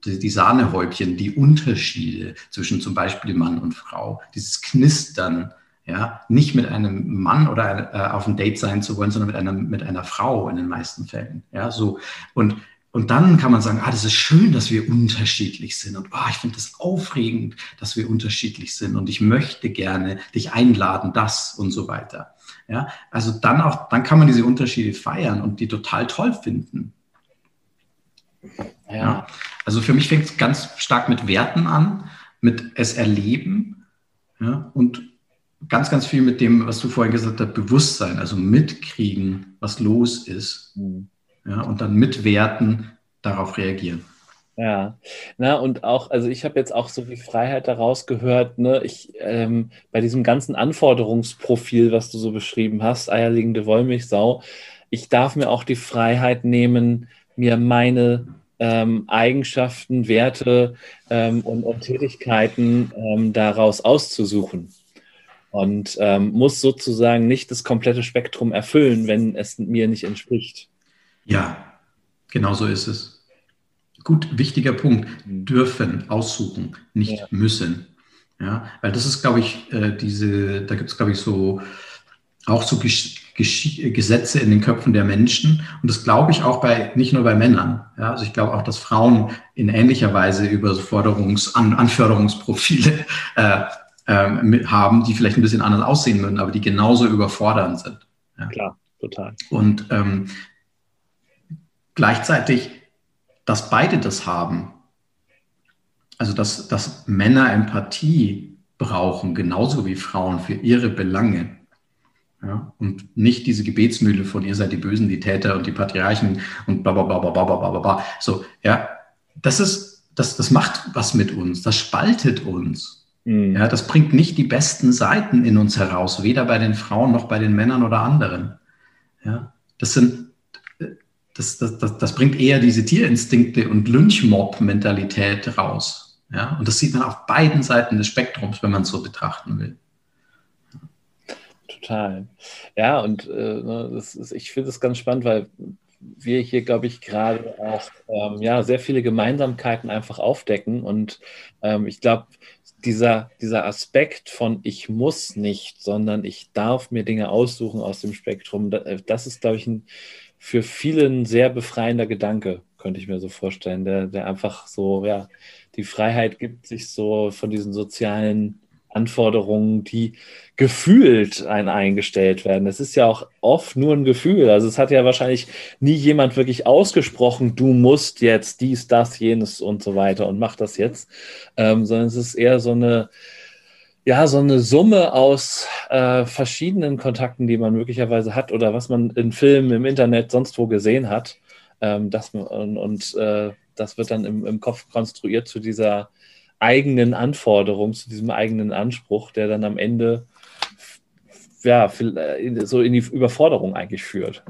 die, die Sahnehäubchen, die Unterschiede zwischen zum Beispiel Mann und Frau, dieses Knistern, ja, nicht mit einem Mann oder äh, auf ein Date sein zu wollen, sondern mit einer, mit einer Frau in den meisten Fällen. Ja, so. Und und dann kann man sagen, ah, das ist schön, dass wir unterschiedlich sind. Und oh, ich finde das aufregend, dass wir unterschiedlich sind. Und ich möchte gerne dich einladen, das und so weiter. Ja, also dann auch, dann kann man diese Unterschiede feiern und die total toll finden. Ja. ja. Also für mich fängt es ganz stark mit Werten an, mit es erleben ja, und ganz, ganz viel mit dem, was du vorhin gesagt hast, Bewusstsein, also mitkriegen, was los ist. Mhm ja, und dann mit Werten darauf reagieren. Ja, na und auch, also ich habe jetzt auch so viel Freiheit daraus gehört, ne, ich ähm, bei diesem ganzen Anforderungsprofil, was du so beschrieben hast, eierlegende Wollmilchsau, ich darf mir auch die Freiheit nehmen, mir meine ähm, Eigenschaften, Werte ähm, und, und, Tätigkeiten ähm, daraus auszusuchen. Und ähm, muss sozusagen nicht das komplette Spektrum erfüllen, wenn es mir nicht entspricht. Ja, genau so ist es. Gut, wichtiger Punkt. Dürfen, aussuchen, nicht ja. müssen. Ja, weil das ist, glaube ich, äh, diese, da gibt es, glaube ich, so auch so Gesetze in den Köpfen der Menschen. Und das glaube ich auch bei, nicht nur bei Männern. Ja, also ich glaube auch, dass Frauen in ähnlicher Weise über Forderungs-, An Anforderungsprofile [laughs] äh, äh, haben, die vielleicht ein bisschen anders aussehen würden, aber die genauso überfordernd sind. Ja. Klar, total. Und ähm, gleichzeitig, dass beide das haben, also dass, dass Männer Empathie brauchen, genauso wie Frauen für ihre Belange. Ja, und nicht diese Gebetsmühle von ihr seid die Bösen, die Täter und die Patriarchen und bla bla bla bla bla bla bla bla. So, ja, das ist, das, das macht was mit uns, das spaltet uns. Mhm. Ja, das bringt nicht die besten Seiten in uns heraus, weder bei den Frauen noch bei den Männern oder anderen. Ja, das sind, das, das, das, das bringt eher diese Tierinstinkte und Lynchmob-Mentalität raus. Ja, und das sieht man auf beiden Seiten des Spektrums, wenn man es so betrachten will. Total. Ja, und äh, ne, das ist, ich finde es ganz spannend, weil wir hier, glaube ich, gerade auch ähm, ja, sehr viele Gemeinsamkeiten einfach aufdecken. Und ähm, ich glaube, dieser, dieser Aspekt von ich muss nicht, sondern ich darf mir Dinge aussuchen aus dem Spektrum, das ist, glaube ich, ein, für viele ein sehr befreiender Gedanke, könnte ich mir so vorstellen, der, der einfach so, ja, die Freiheit gibt, sich so von diesen sozialen Anforderungen, die gefühlt ein eingestellt werden. Das ist ja auch oft nur ein Gefühl. Also es hat ja wahrscheinlich nie jemand wirklich ausgesprochen, du musst jetzt dies, das, jenes und so weiter und mach das jetzt, ähm, sondern es ist eher so eine, ja, so eine Summe aus äh, verschiedenen Kontakten, die man möglicherweise hat oder was man in Filmen, im Internet, sonst wo gesehen hat. Ähm, das, und und äh, das wird dann im, im Kopf konstruiert zu dieser eigenen Anforderung, zu diesem eigenen Anspruch, der dann am Ende ja, äh, so in die Überforderung eigentlich führt.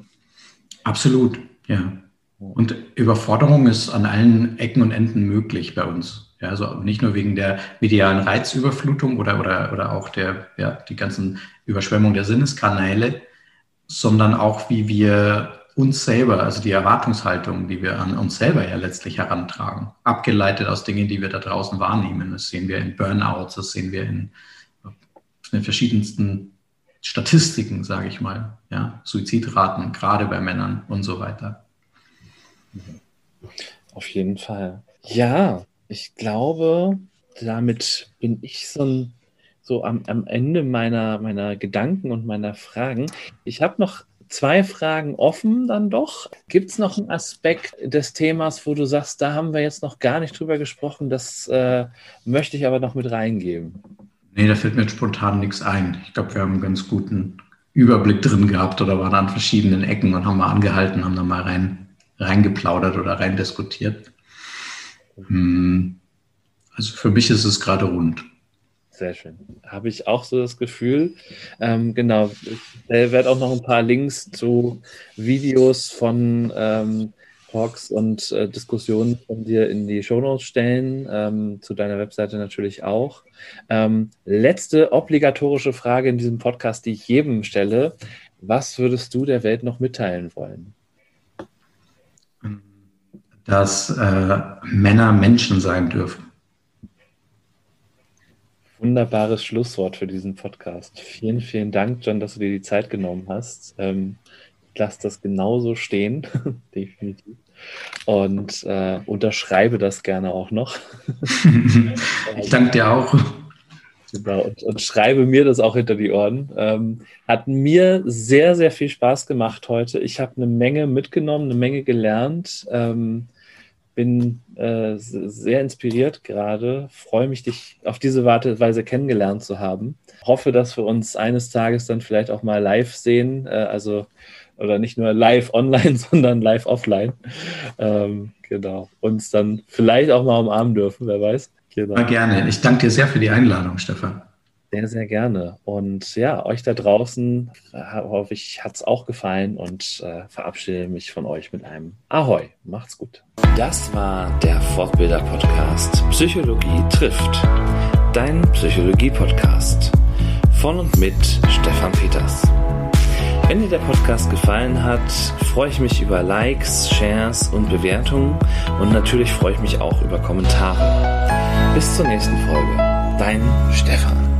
Absolut, ja. Und Überforderung ist an allen Ecken und Enden möglich bei uns. Ja, also nicht nur wegen der medialen Reizüberflutung oder, oder, oder auch der, ja, die ganzen Überschwemmung der Sinneskanäle, sondern auch wie wir uns selber, also die Erwartungshaltung, die wir an uns selber ja letztlich herantragen, abgeleitet aus Dingen, die wir da draußen wahrnehmen. Das sehen wir in Burnouts, das sehen wir in, in den verschiedensten Statistiken, sage ich mal, ja, Suizidraten, gerade bei Männern und so weiter. Auf jeden Fall. Ja, ich glaube, damit bin ich so, ein, so am, am Ende meiner, meiner Gedanken und meiner Fragen. Ich habe noch zwei Fragen offen dann doch. Gibt es noch einen Aspekt des Themas, wo du sagst, da haben wir jetzt noch gar nicht drüber gesprochen, das äh, möchte ich aber noch mit reingeben? Nee, da fällt mir spontan nichts ein. Ich glaube, wir haben einen ganz guten Überblick drin gehabt oder waren an verschiedenen Ecken und haben mal angehalten, haben da mal rein, reingeplaudert oder rein diskutiert. Hm. Also für mich ist es gerade rund. Sehr schön. Habe ich auch so das Gefühl. Ähm, genau. Ich werde auch noch ein paar Links zu Videos von ähm, Talks und äh, Diskussionen von dir in die Shownotes stellen. Ähm, zu deiner Webseite natürlich auch. Ähm, letzte obligatorische Frage in diesem Podcast, die ich jedem stelle. Was würdest du der Welt noch mitteilen wollen? Dass äh, Männer Menschen sein dürfen. Wunderbares Schlusswort für diesen Podcast. Vielen, vielen Dank, John, dass du dir die Zeit genommen hast. Ähm, ich lasse das genauso stehen, [laughs] definitiv. Und äh, unterschreibe das gerne auch noch. [laughs] ich danke dir auch. Super. Und, und, schreibe mir das auch hinter die Ohren. Ähm, hat mir sehr, sehr viel Spaß gemacht heute. Ich habe eine Menge mitgenommen, eine Menge gelernt. Ähm, bin äh, sehr inspiriert gerade, freue mich, dich auf diese Weise kennengelernt zu haben. Hoffe, dass wir uns eines Tages dann vielleicht auch mal live sehen, äh, also oder nicht nur live online, [laughs] sondern live offline. Ähm, genau. Uns dann vielleicht auch mal umarmen dürfen, wer weiß. Genau. Ja, gerne. Ich danke dir sehr für die Einladung, Stefan. Sehr, sehr gerne. Und ja, euch da draußen, äh, hoffe ich, hat es auch gefallen und äh, verabschiede mich von euch mit einem Ahoi. Macht's gut. Das war der Fortbilder-Podcast Psychologie trifft. Dein Psychologie-Podcast. Von und mit Stefan Peters. Wenn dir der Podcast gefallen hat, freue ich mich über Likes, Shares und Bewertungen und natürlich freue ich mich auch über Kommentare. Bis zur nächsten Folge. Dein Stefan.